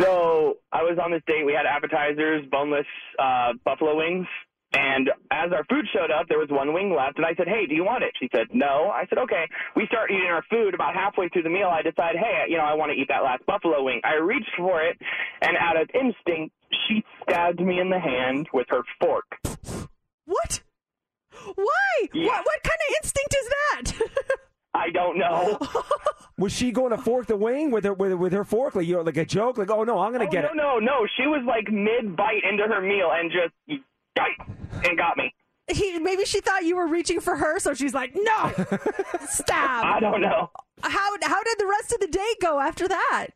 So I was on this date. We had appetizers, boneless uh, buffalo wings. And as our food showed up, there was one wing left. And I said, Hey, do you want it? She said, No. I said, Okay. We start eating our food. About halfway through the meal, I decide, Hey, you know, I want to eat that last buffalo wing. I reached for it, and out of instinct, she stabbed me in the hand with her fork. What? Why? Yeah. What what kind of instinct is that? I don't know. <laughs> Was she going to fork the wing with her with, with her fork like you know, like a joke? Like, oh no, I'm gonna oh, get no, it. no, no. no. She was like mid bite into her meal and just bite and got me. he maybe she thought you were reaching for her, so she's like, "No, stab." <laughs> I don't know. How how did the rest of the day go after that?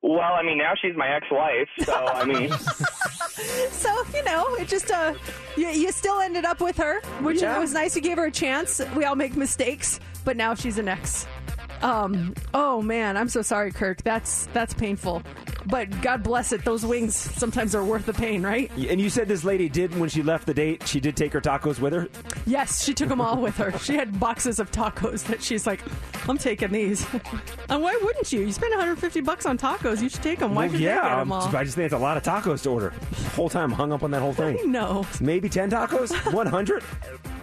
Well, I mean, now she's my ex-wife, so I mean, <laughs> <laughs> so you know, it just uh, you, you still ended up with her, which Yeah. was nice. You gave her a chance. We all make mistakes, but now she's an ex. Um. Oh man, I'm so sorry, Kirk. That's that's painful. But God bless it. Those wings sometimes are worth the pain, right? And you said this lady did when she left the date. She did take her tacos with her. Yes, she took them all with her. She had boxes of tacos that she's like, I'm taking these. <laughs> and why wouldn't you? You spend 150 bucks on tacos. You should take them. Why Well, should yeah, they get them all? I just think it's a lot of tacos to order. Whole time hung up on that whole thing. No, Maybe ten tacos, <laughs> one hundred.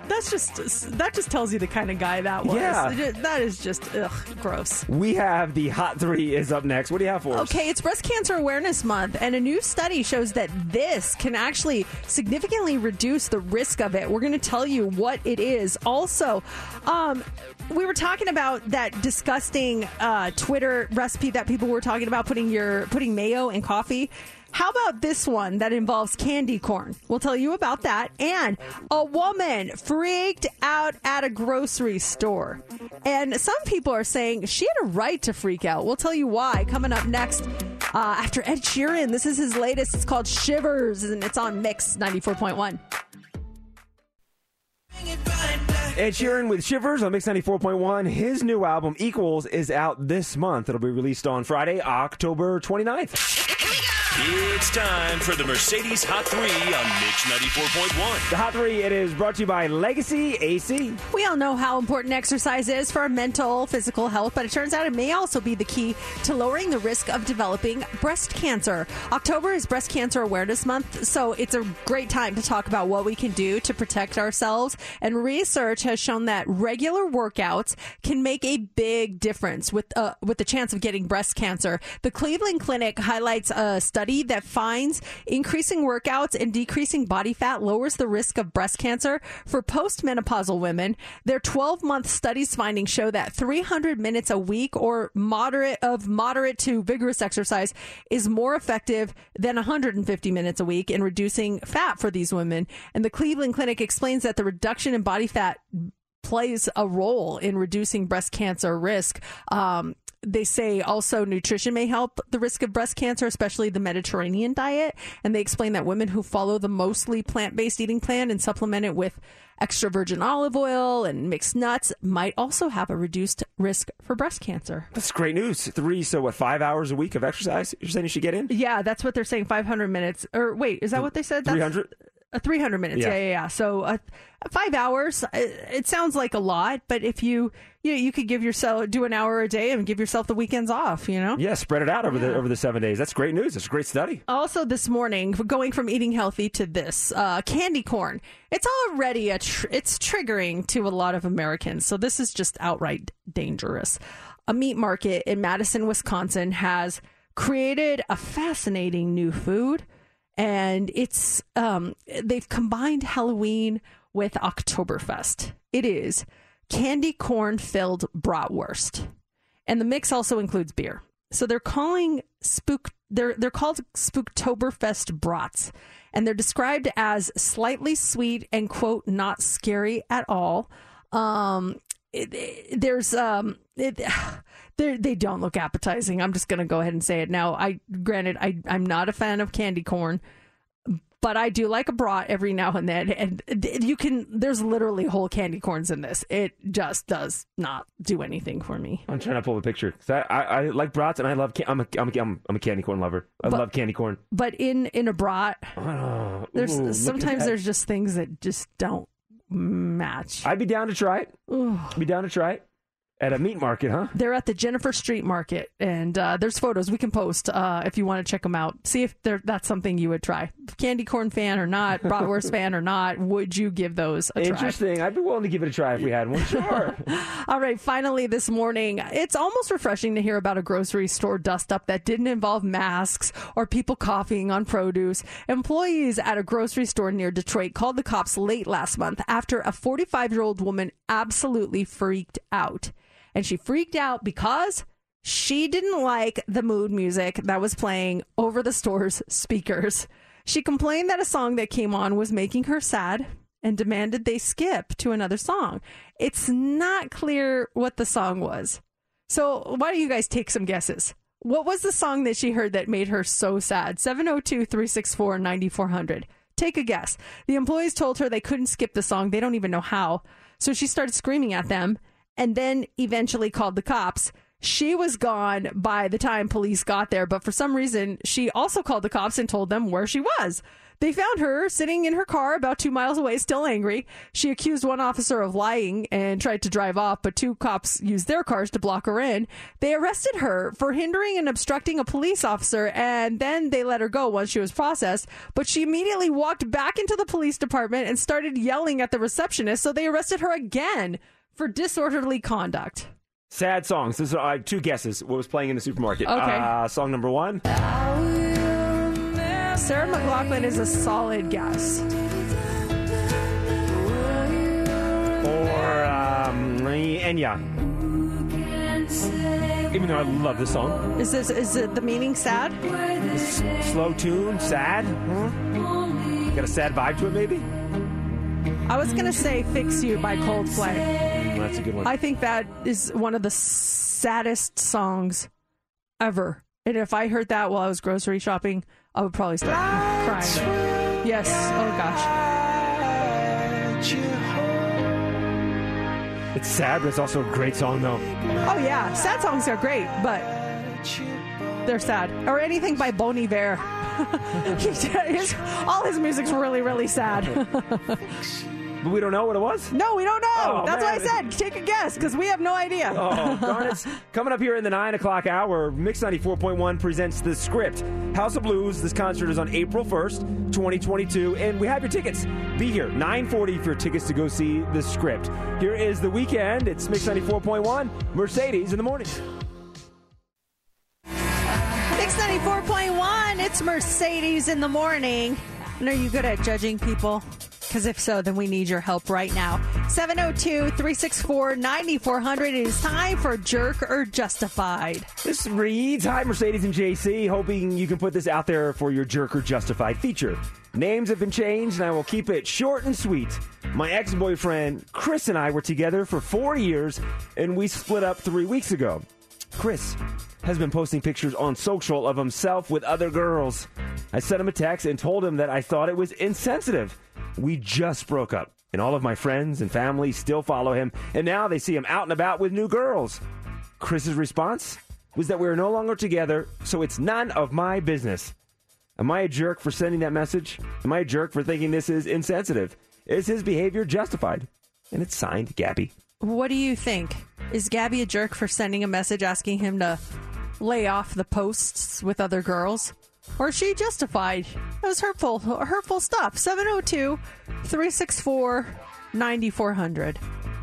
that's just that just tells you the kind of guy that was. Yeah. that is just ugh, gross. We have the hot three is up next. What do you have for us? Okay, it's Breast Cancer Awareness Month, and a new study shows that this can actually significantly reduce the risk of it. We're going to tell you what it is. Also, um, we were talking about that disgusting uh, Twitter recipe that people were talking about putting your putting mayo in coffee. How about this one that involves candy corn? We'll tell you about that. And a woman freaked out at a grocery store. And some people are saying she had a right to freak out. We'll tell you why coming up next uh, after Ed Sheeran. This is his latest. It's called Shivers, and it's on Mix 94.1. Ed Sheeran with Shivers on Mix 94.1. His new album, Equals, is out this month. It'll be released on Friday, October 29th. It's time for the Mercedes Hot 3 on Mix 94.1. The Hot 3, it is brought to you by Legacy AC. We all know how important exercise is for our mental, physical health, but it turns out it may also be the key to lowering the risk of developing breast cancer. October is Breast Cancer Awareness Month, so it's a great time to talk about what we can do to protect ourselves. And research has shown that regular workouts can make a big difference with uh, with the chance of getting breast cancer. The Cleveland Clinic highlights a study that finds increasing workouts and decreasing body fat lowers the risk of breast cancer for postmenopausal women. Their 12 month studies findings show that 300 minutes a week or moderate of moderate to vigorous exercise is more effective than 150 minutes a week in reducing fat for these women. And the Cleveland Clinic explains that the reduction in body fat plays a role in reducing breast cancer risk. Um, they say also nutrition may help the risk of breast cancer, especially the Mediterranean diet. And they explain that women who follow the mostly plant based eating plan and supplement it with extra virgin olive oil and mixed nuts might also have a reduced risk for breast cancer. That's great news. Three, so what, five hours a week of exercise you're saying you should get in? Yeah, that's what they're saying. 500 minutes. Or wait, is that what they said? That's- 300? Uh, 300 minutes. Yeah. Yeah, yeah, yeah. So uh, five hours. uh, It sounds like a lot, but if you you know, you could give yourself do an hour a day and give yourself the weekends off. You know. Yeah, spread it out over the over the seven days. That's great news. It's a great study. Also, this morning, going from eating healthy to this uh, candy corn, it's already a tr- it's triggering to a lot of Americans. So this is just outright dangerous. A meat market in Madison, Wisconsin, has created a fascinating new food, and it's um, they've combined Halloween with Oktoberfest. It is candy corn filled bratwurst, and the mix also includes beer. So they're calling spook they're they're called Spooktoberfest brats, and they're described as slightly sweet and quote not scary at all. Um, it, it- there's um, it, <sighs> they they don't look appetizing. I'm just gonna go ahead and say it now. I granted I I'm not a fan of candy corn. But I do like a brat every now and then, and you can. There's literally whole candy corns in this. It just does not do anything for me. I'm trying to pull a picture 'Cause I, I, I like brats and I love. Can- I'm a I'm a, I'm, a candy corn lover. I But- love candy corn. But in in a brat, Oh, there's ooh, sometimes there's just things that just don't match. I'd be down to try it. Be down to try it at a meat market, huh? They're at the Jennifer Street Market, and uh, there's photos we can post uh, if you want to check them out. See if that's something you would try. Candy corn fan or not, bratwurst fan or not, would you give those a try? Interesting. I'd be willing to give it a try if we had one. <laughs> Sure. All right, finally this morning, it's almost refreshing to hear about a grocery store dust up that didn't involve masks or people coughing on produce. Employees at a grocery store near Detroit called the cops late last month after a 45 year old woman absolutely freaked out. And she freaked out because she didn't like the mood music that was playing over the store's speakers. She complained that a song that came on was making her sad and demanded they skip to another song. It's not clear what the song was. So, why don't you guys take some guesses? What was the song that she heard that made her so sad? 702 364 9400. Take a guess. The employees told her they couldn't skip the song. They don't even know how. So she started screaming at them and then eventually called the cops. She was gone by the time police got there, but for some reason, she also called the cops and told them where she was. They found her sitting in her car about two miles away, still angry. She accused one officer of lying and tried to drive off, but two cops used their cars to block her in. They arrested her for hindering and obstructing a police officer, and then they let her go once she was processed. But she immediately walked back into the police department and started yelling at the receptionist, so they arrested her again for disorderly conduct. Sad songs. This is have two guesses. What was playing in the supermarket? Okay. Uh, song number one. Sarah McLachlan is a solid guess. Or um, Enya. Even though I love this song. Is this is it the meaning sad? Slow tune, sad. Huh? Got a sad vibe to it, maybe? I was gonna say "Fix You" by Coldplay. That's a good one. I think that is one of the saddest songs ever. And if I heard that while I was grocery shopping, I would probably start crying. Yes. Oh gosh. It's sad, but it's also a great song, though. Oh yeah, sad songs are great, but they're sad. Or anything by Bon Iver. <laughs> his, all his music's really, really sad. But we don't know what it was? no, we don't know. Oh, That's why I said take a guess because we have no idea. Oh, darn it. <laughs> Coming up here in the 9 o'clock hour, Mix 94.1 presents The Script. House of Blues. This concert is on April 1st, 2022, and we have your tickets. Be here, 940 for your tickets to go see The Script. Here is The Weeknd. It's Mix 94.1, Mercedes in the morning. Mix 94.1, it's Mercedes in the morning. And are you good at judging people? Because if so, then we need your help right now. 702 364 9400. It is time for Jerk or Justified. This reads Hi, Mercedes and JC. Hoping you can put this out there for your Jerk or Justified feature. Names have been changed, and I will keep it short and sweet. My ex boyfriend, Chris, and I were together for four years, and we split up three weeks ago. Chris has been posting pictures on social of himself with other girls. I sent him a text and told him that I thought it was insensitive. We just broke up, and all of my friends and family still follow him, and now they see him out and about with new girls. Chris's response was that we are no longer together, so it's none of my business. Am I a jerk for sending that message? Am I a jerk for thinking this is insensitive? Is his behavior justified? And it's signed Gabby. What do you think? Is Gabby a jerk for sending a message asking him to lay off the posts with other girls? Or she justified? That was hurtful, hurtful stuff. 702 364 9400.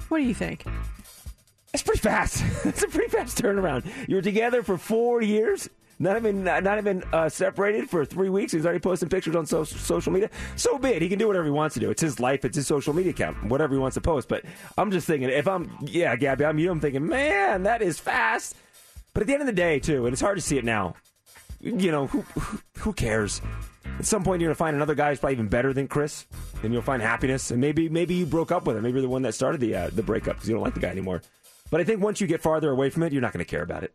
What do you think? That's pretty fast. <laughs> It's a pretty fast turnaround. You were together for four years, not even not even uh, separated for three weeks. He's already posting pictures on so- social media. So be it. He can do whatever he wants to do. It's his life. It's his social media account. Whatever he wants to post. But I'm just thinking, if I'm yeah, Gabby, I'm you. I'm thinking, man, that is fast. But at the end of the day, too, and it's hard to see it now. You know, who who, cares? At some point, you're gonna find another guy who's probably even better than Chris, and you'll find happiness. And maybe maybe you broke up with him. Maybe you're the one that started the uh, the breakup because you don't like the guy anymore. But I think once you get farther away from it, you're not going to care about it.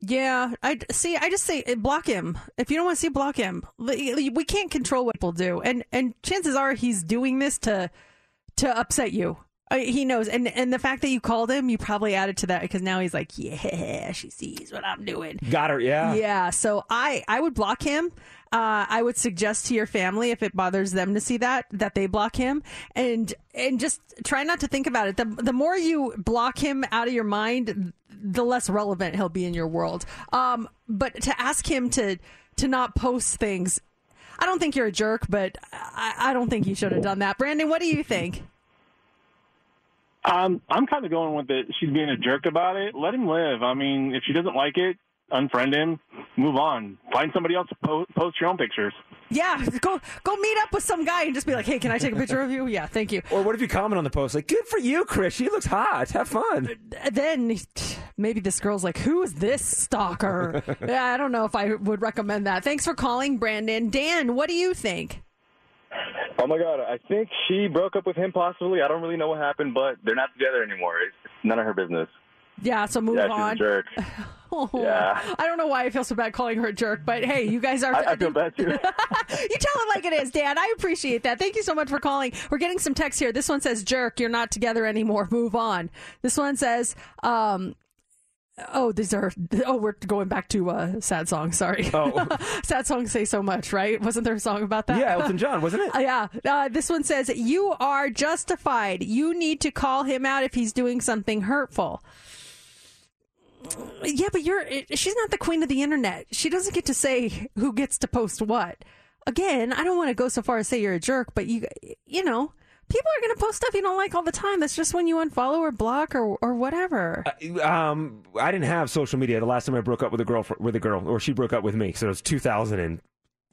Yeah, I see. I just say block him. If you don't want to see, block him. We can't control what people do, and and chances are he's doing this to to upset you. Uh, He knows, and and the fact that you called him, you probably added to that because now he's like, yeah, she sees what I'm doing. Got her, yeah. Yeah, so I I would block him. Uh, I would suggest to your family if it bothers them to see that that they block him and and just try not to think about it. The the more you block him out of your mind, the less relevant he'll be in your world. Um, but to ask him to to not post things, I don't think you're a jerk, but I, I don't think you should have done that. Brandon, what do you think? Um, I'm kind of going with it. She's being a jerk about it. Let him live. I mean, if she doesn't like it, unfriend him, move on. Find somebody else to po- post your own pictures. Yeah, go go meet up with some guy and just be like, "Hey, can I take a picture of you?" Yeah, thank you. Or what if you comment on the post like, "Good for you, Chris. She looks hot. Have fun." then maybe this girl's like, "Who is this stalker?" <laughs> yeah, I don't know if I would recommend that. Thanks for calling, Brandon. Dan, what do you think? Oh my god, I think she broke up with him possibly. I don't really know what happened, but they're not together anymore. It's none of her business. Yeah, so move yeah, she's on. a jerk. <laughs> Oh, Yeah. I don't know why I feel so bad calling her a jerk, but hey, you guys are. I, I feel bad too. <laughs> you tell it like it is, Dan. I appreciate that. Thank you so much for calling. We're getting some text here. This one says, "Jerk, you're not together anymore. Move on." This one says, um, "Oh, these are. Oh, we're going back to uh, sad songs. Sorry. Oh. <laughs> sad songs say so much, right? Wasn't there a song about that? Yeah, Elton John, wasn't it? Uh, <laughs> yeah. Uh, this one says, "You are justified. You need to call him out if he's doing something hurtful." Yeah, but you're she's not the queen of the internet. She doesn't get to say who gets to post what. Again, I don't want to go so far as say you're a jerk, but you you know, people are going to post stuff you don't like all the time. That's just when you unfollow or block or or whatever. Um, I didn't have social media the last time I broke up with a girl with a girl, or she broke up with me. So it was 2000 and.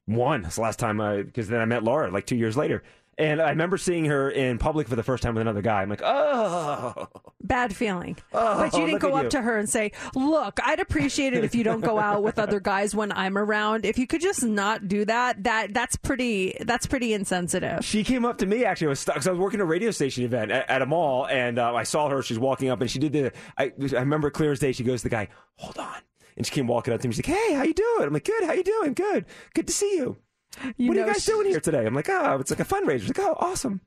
That's the last time I because then I met Laura like two years later. And I remember seeing her in public for the first time with another guy. I'm like, oh, Bad feeling. Oh, but you didn't go up you. to her and say, Look, I'd appreciate it if you don't go out with other guys when I'm around. If you could just not do that, that that's pretty that's pretty insensitive. She came up to me actually. I was stuck because I was working a radio station event at, at a mall, and uh, I saw her. She was walking up, and she did the. I, I remember clear as day. She goes to the guy, "Hold on," and she came walking up to me. She's like, "Hey, how you doing?" I'm like, "Good. How you doing? Good. Good to see you." <laughs> You what are you guys she- doing here today? I'm like, "Oh, it's like a fundraiser." She's like, "Oh, awesome."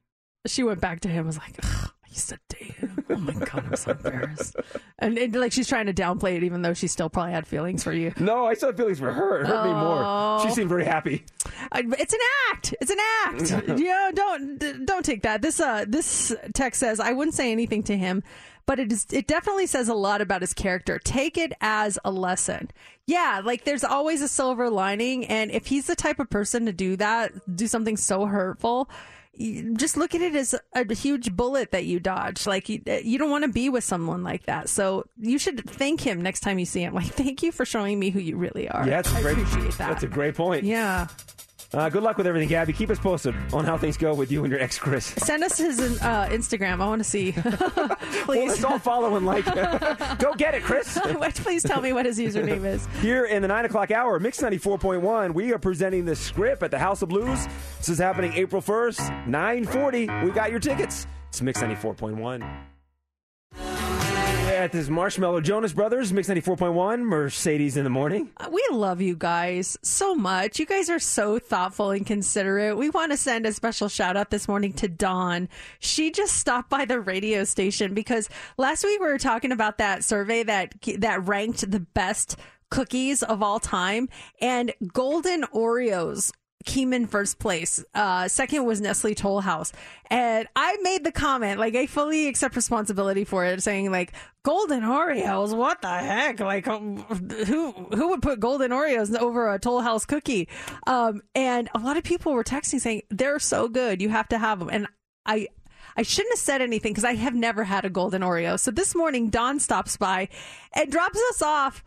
She went back to him and was like, "Ugh, I used to date him. Oh my god, I'm so embarrassed. <laughs> And, and like she's trying to downplay it even though she still probably had feelings for you. No, I still had feelings for her. It hurt me more. She Oh. seemed very happy. I- It's an act. It's an act. <laughs> you know, don't don't take that. This uh this text says I wouldn't say anything to him, but it is it definitely says a lot about his character. Take it as a lesson. Yeah, like there's always a silver lining, and if he's the type of person to do that, do something so hurtful. Just look at it as a huge bullet that you dodged. Like you, you don't want to be with someone like that. So you should thank him next time you see him. Like, thank you for showing me who you really are. Yeah, that's I great. appreciate that. That's a great point. Yeah. Uh, good luck with everything, Gabby. Keep us posted on how things go with you and your ex, Chris. Send us his uh, Instagram. I want to see. <laughs> Well, Please. let's all follow and like. <laughs> go get it, Chris. <laughs> Please tell me what his username is. Here in the 9 o'clock hour, Mix 94.1, we are presenting the script at the House of Blues. This is happening April 1st, 940. We got your tickets. It's Mix 94.1. At this Marshmello Jonas Brothers, Mix 94.1, Mercedes in the morning. Uh, We love you guys so much. You guys are so thoughtful and considerate. We want to send a special shout out this morning to Dawn. She just stopped by the radio station because last week we were talking about that survey that that ranked the best cookies of all time and golden Oreos came in first place. Uh, second was Nestle Toll House. And I made the comment, like, I fully accept responsibility for it, saying, like, golden Oreos, what the heck? Like, um, who, who would put golden Oreos over a Toll House cookie? Um, and a lot of people were texting saying, they're so good. You have to have them. And I, I shouldn't have said anything because I have never had a golden Oreo. So this morning, Dawn stops by and drops us off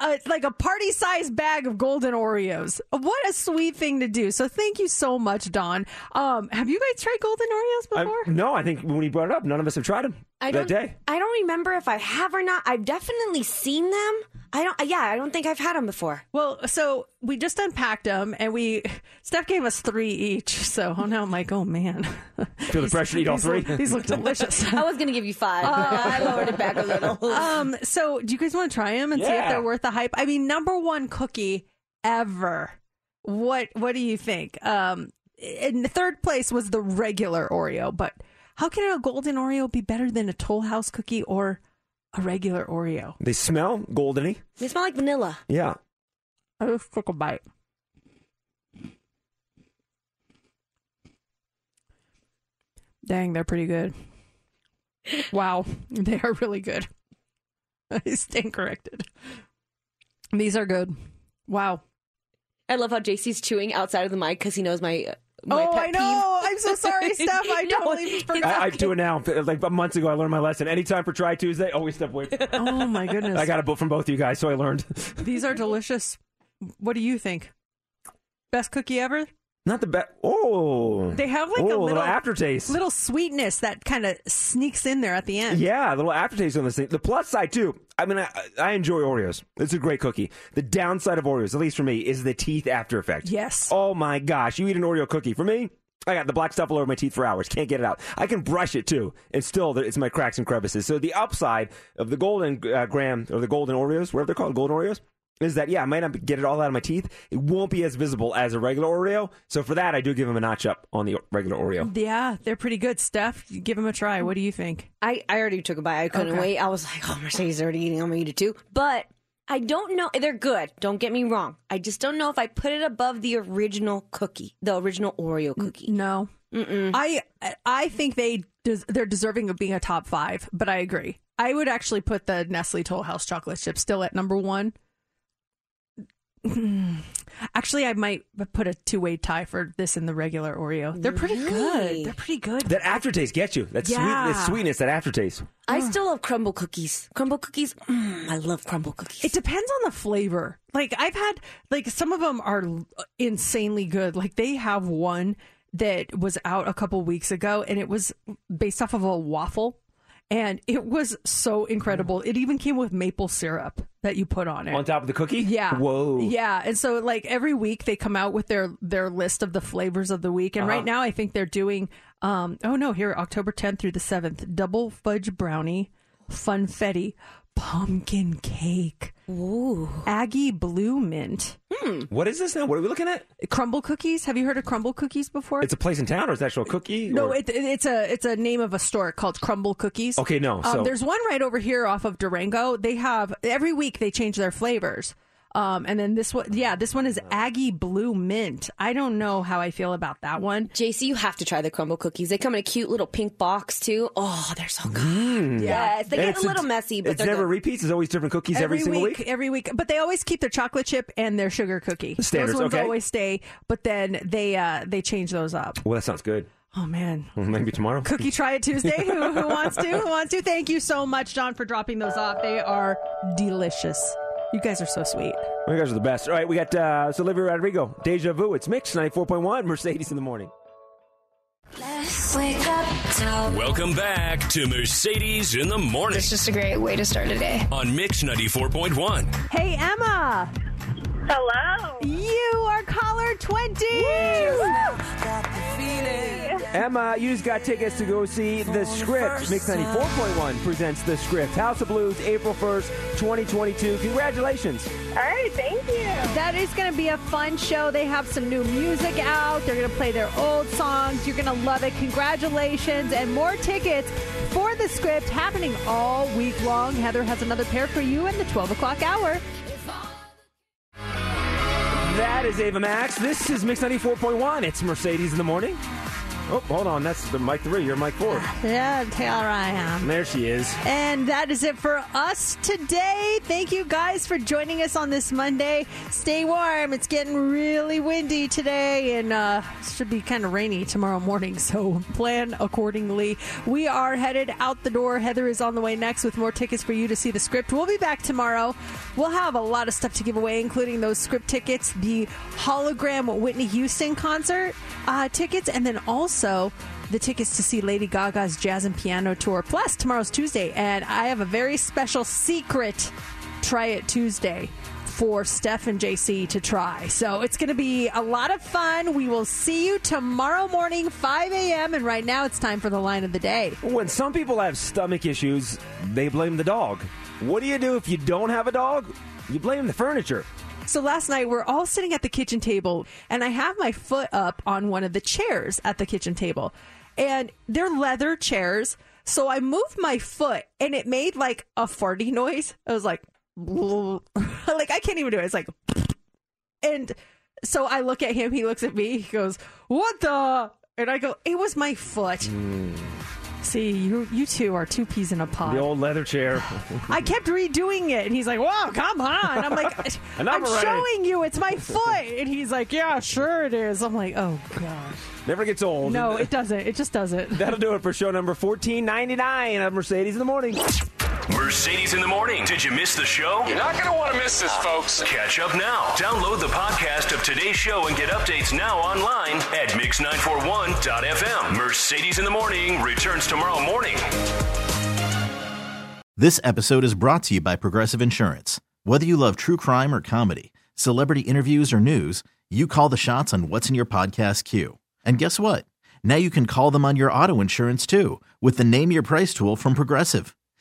uh, like a party sized bag of golden Oreos. What a sweet thing to do. So thank you so much, Dawn. Um, have you guys tried golden Oreos before? I, no, I think when he brought it up, none of us have tried them I that don't. day. I don't remember if I have or not. I've definitely seen them. I don't. Yeah, I don't think I've had them before. Well, so we just unpacked them, and we Steph gave us three each. So oh, <laughs> now I'm like, oh man, <laughs> Feel the pressure to eat all three? Look, these look delicious. <laughs> I was gonna give you five. but I lowered it back a little. um, so do you guys want to try them and see if they're worth the hype? I mean, number one cookie ever. What What do you think? Um, in the third place was the regular Oreo, but how can a golden Oreo be better than a Toll House cookie or a regular Oreo? They smell goldeny. They smell like vanilla. Yeah. I just took a bite. Dang, they're pretty good. <laughs> Wow, they are really good. I <laughs> stand corrected. These are good. Wow. I love how JC's chewing outside of the mic because he knows my. My oh, pet I know. I'm so sorry, <laughs> Steph. I No, totally forgot. I, I do it now. Like months ago, I learned my lesson. Anytime for Try Tuesday, always step away. <laughs> oh my goodness. I got a book from both of you guys, so I learned. These are delicious. What do you think? Best cookie ever? Not the best. Oh, They have like oh, a little, aftertaste. little sweetness that kind of sneaks in there at the end. Yeah, a little aftertaste on this thing. The plus side too. I mean, I, I enjoy Oreos. It's a great cookie. The downside of Oreos, at least for me, is the teeth after effect. Yes. Oh my gosh, you eat an Oreo cookie. For me, I got the black stuff all over my teeth for hours. Can't get it out. I can brush it too, and still it's my cracks and crevices. So the upside of the golden uh, graham or the golden Oreos, whatever they're called, golden Oreos. Is that yeah? I might not get it all out of my teeth. It won't be as visible as a regular Oreo. So for that, I do give them a notch up on the regular Oreo. Yeah, they're pretty good. Steph, give them a try. What do you think? I, I already took a bite. I couldn't Okay. wait. I was like, oh, Mercedes already eating. I'm gonna eat it too. But I don't know. They're good. Don't get me wrong. I just don't know if I put it above the original cookie, the original Oreo cookie. No, I I think they des- they're deserving of being a top five, but I agree. I would actually put the Nestle Toll House chocolate chip still at number one. <sighs> Actually, I might put a two way tie for this and the regular Oreo. They're pretty good. They're pretty good. That aftertaste gets you. That sweet, that sweetness, that aftertaste. I still love Crumbl cookies. Crumbl cookies. Mm, I love Crumbl cookies. It depends on the flavor. Like I've had like some of them are insanely good. Like they have one that was out a couple weeks ago and it was based off of a waffle and it was so incredible. It even came with maple syrup that you put on it. On top of the cookie? Yeah. Whoa. Yeah, and so like every week they come out with their their list of the flavors of the week, and Uh-huh. right now I think they're doing. Um, oh no, here October 10th through the 7th, double fudge brownie, funfetti, pumpkin cake, Ooh. Aggie blue mint, What is this now? What are we looking at? Crumbl cookies. Have you heard of crumble cookies before? It's a place in town or is it actual a cookie? no, or- it, it- it's a it's a name of a store called Crumbl Cookies. Okay, no, so- um, there's one right over here off of Durango. They have every week they change their flavors. Um, and then this one, yeah, this one is Aggie Blue Mint. I don't know how I feel about that one. JC, you have to try the Crumbl cookies. They come in a cute little pink box too. Oh, they're so good. Mm. Yes, they And get a little messy, but it's they're never good. repeats. There's always different cookies every, single week, week. every week. But they always keep their chocolate chip and their sugar cookie. Standards, those ones okay. always stay, but then they uh, they change those up. Well, that sounds good. Oh man, Well, maybe tomorrow. Cookie Try It Tuesday. <laughs> who, who wants to? Who wants to? Thank you so much, John, for dropping those off. They are delicious. You guys are so sweet. You guys are the best. All right, we got uh, so Olivia Rodrigo, Deja Vu. It's Mix 94.1, Mercedes in the morning. Wake up. Welcome back to Mercedes in the morning. It's just a great way to start a day. on Mix 94.1. Hey, Emma. Hello. You are caller 20. Emma, you just got tickets to go see The Script. Mix 94.1 presents The Script. House of Blues, April 1st, 2022. Congratulations. All right, thank you. That is going to be a fun show. They have some new music out. They're going to play their old songs. You're going to love it. Congratulations. And more tickets for the script happening all week long. Heather has another pair for you in the 12 o'clock hour. That is Ava Max. This is Mix 94.1. It's Mercedes in the morning. Oh, hold on. That's the Mike three. You're Mike four. <sighs> Yeah, Taylor I am. There she is. And that is it for us today. Thank you guys for joining us on this Monday. Stay warm. It's getting really windy today and uh, should be kind of rainy tomorrow morning, so <laughs> plan accordingly. We are headed out the door. Heather is on the way next with more tickets for you to see the script. We'll be back tomorrow. We'll have a lot of stuff to give away, including those script tickets, the hologram Whitney Houston concert uh, tickets, and then also the tickets to see Lady Gaga's jazz and piano tour. Plus, tomorrow's Tuesday, and I have a very special secret Try It Tuesday for Steph and JC to try. So it's going to be a lot of fun. We will see you tomorrow morning, 5 a.m. And right now, it's time for the line of the day. When some people have stomach issues, they blame the dog. What do you do if you don't have a dog? You blame the furniture. So last night we're all sitting at the kitchen table and I have my foot up on one of the chairs at the kitchen table. And they're leather chairs. So I moved my foot and it made like a farty noise. I was like <laughs> like I can't even do it. It's like and so I look at him, he looks at me, he goes, "What the?" And I go, "It was my foot." Hmm. See, you you two are two peas in a pod. The old leather chair. I kept redoing it, and he's like, "Whoa, come on!" I'm like, <laughs> "I'm already." showing you, it's my foot," and he's like, "Yeah, sure it is." I'm like, "Oh gosh, Never gets old. no, it doesn't. It just doesn't." That'll do it for show number 1499 of Mercedes in the Morning. Mercedes in the morning. Did you miss the show? You're not going to want to miss this, folks. Catch up now. Download the podcast of today's show and get updates now online at mix941.fm. Mercedes in the morning returns tomorrow morning. This episode is brought to you by Progressive Insurance. Whether you love true crime or comedy, celebrity interviews or news, you call the shots on what's in your podcast queue. And guess what? Now you can call them on your auto insurance too with the Name Your Price tool from Progressive.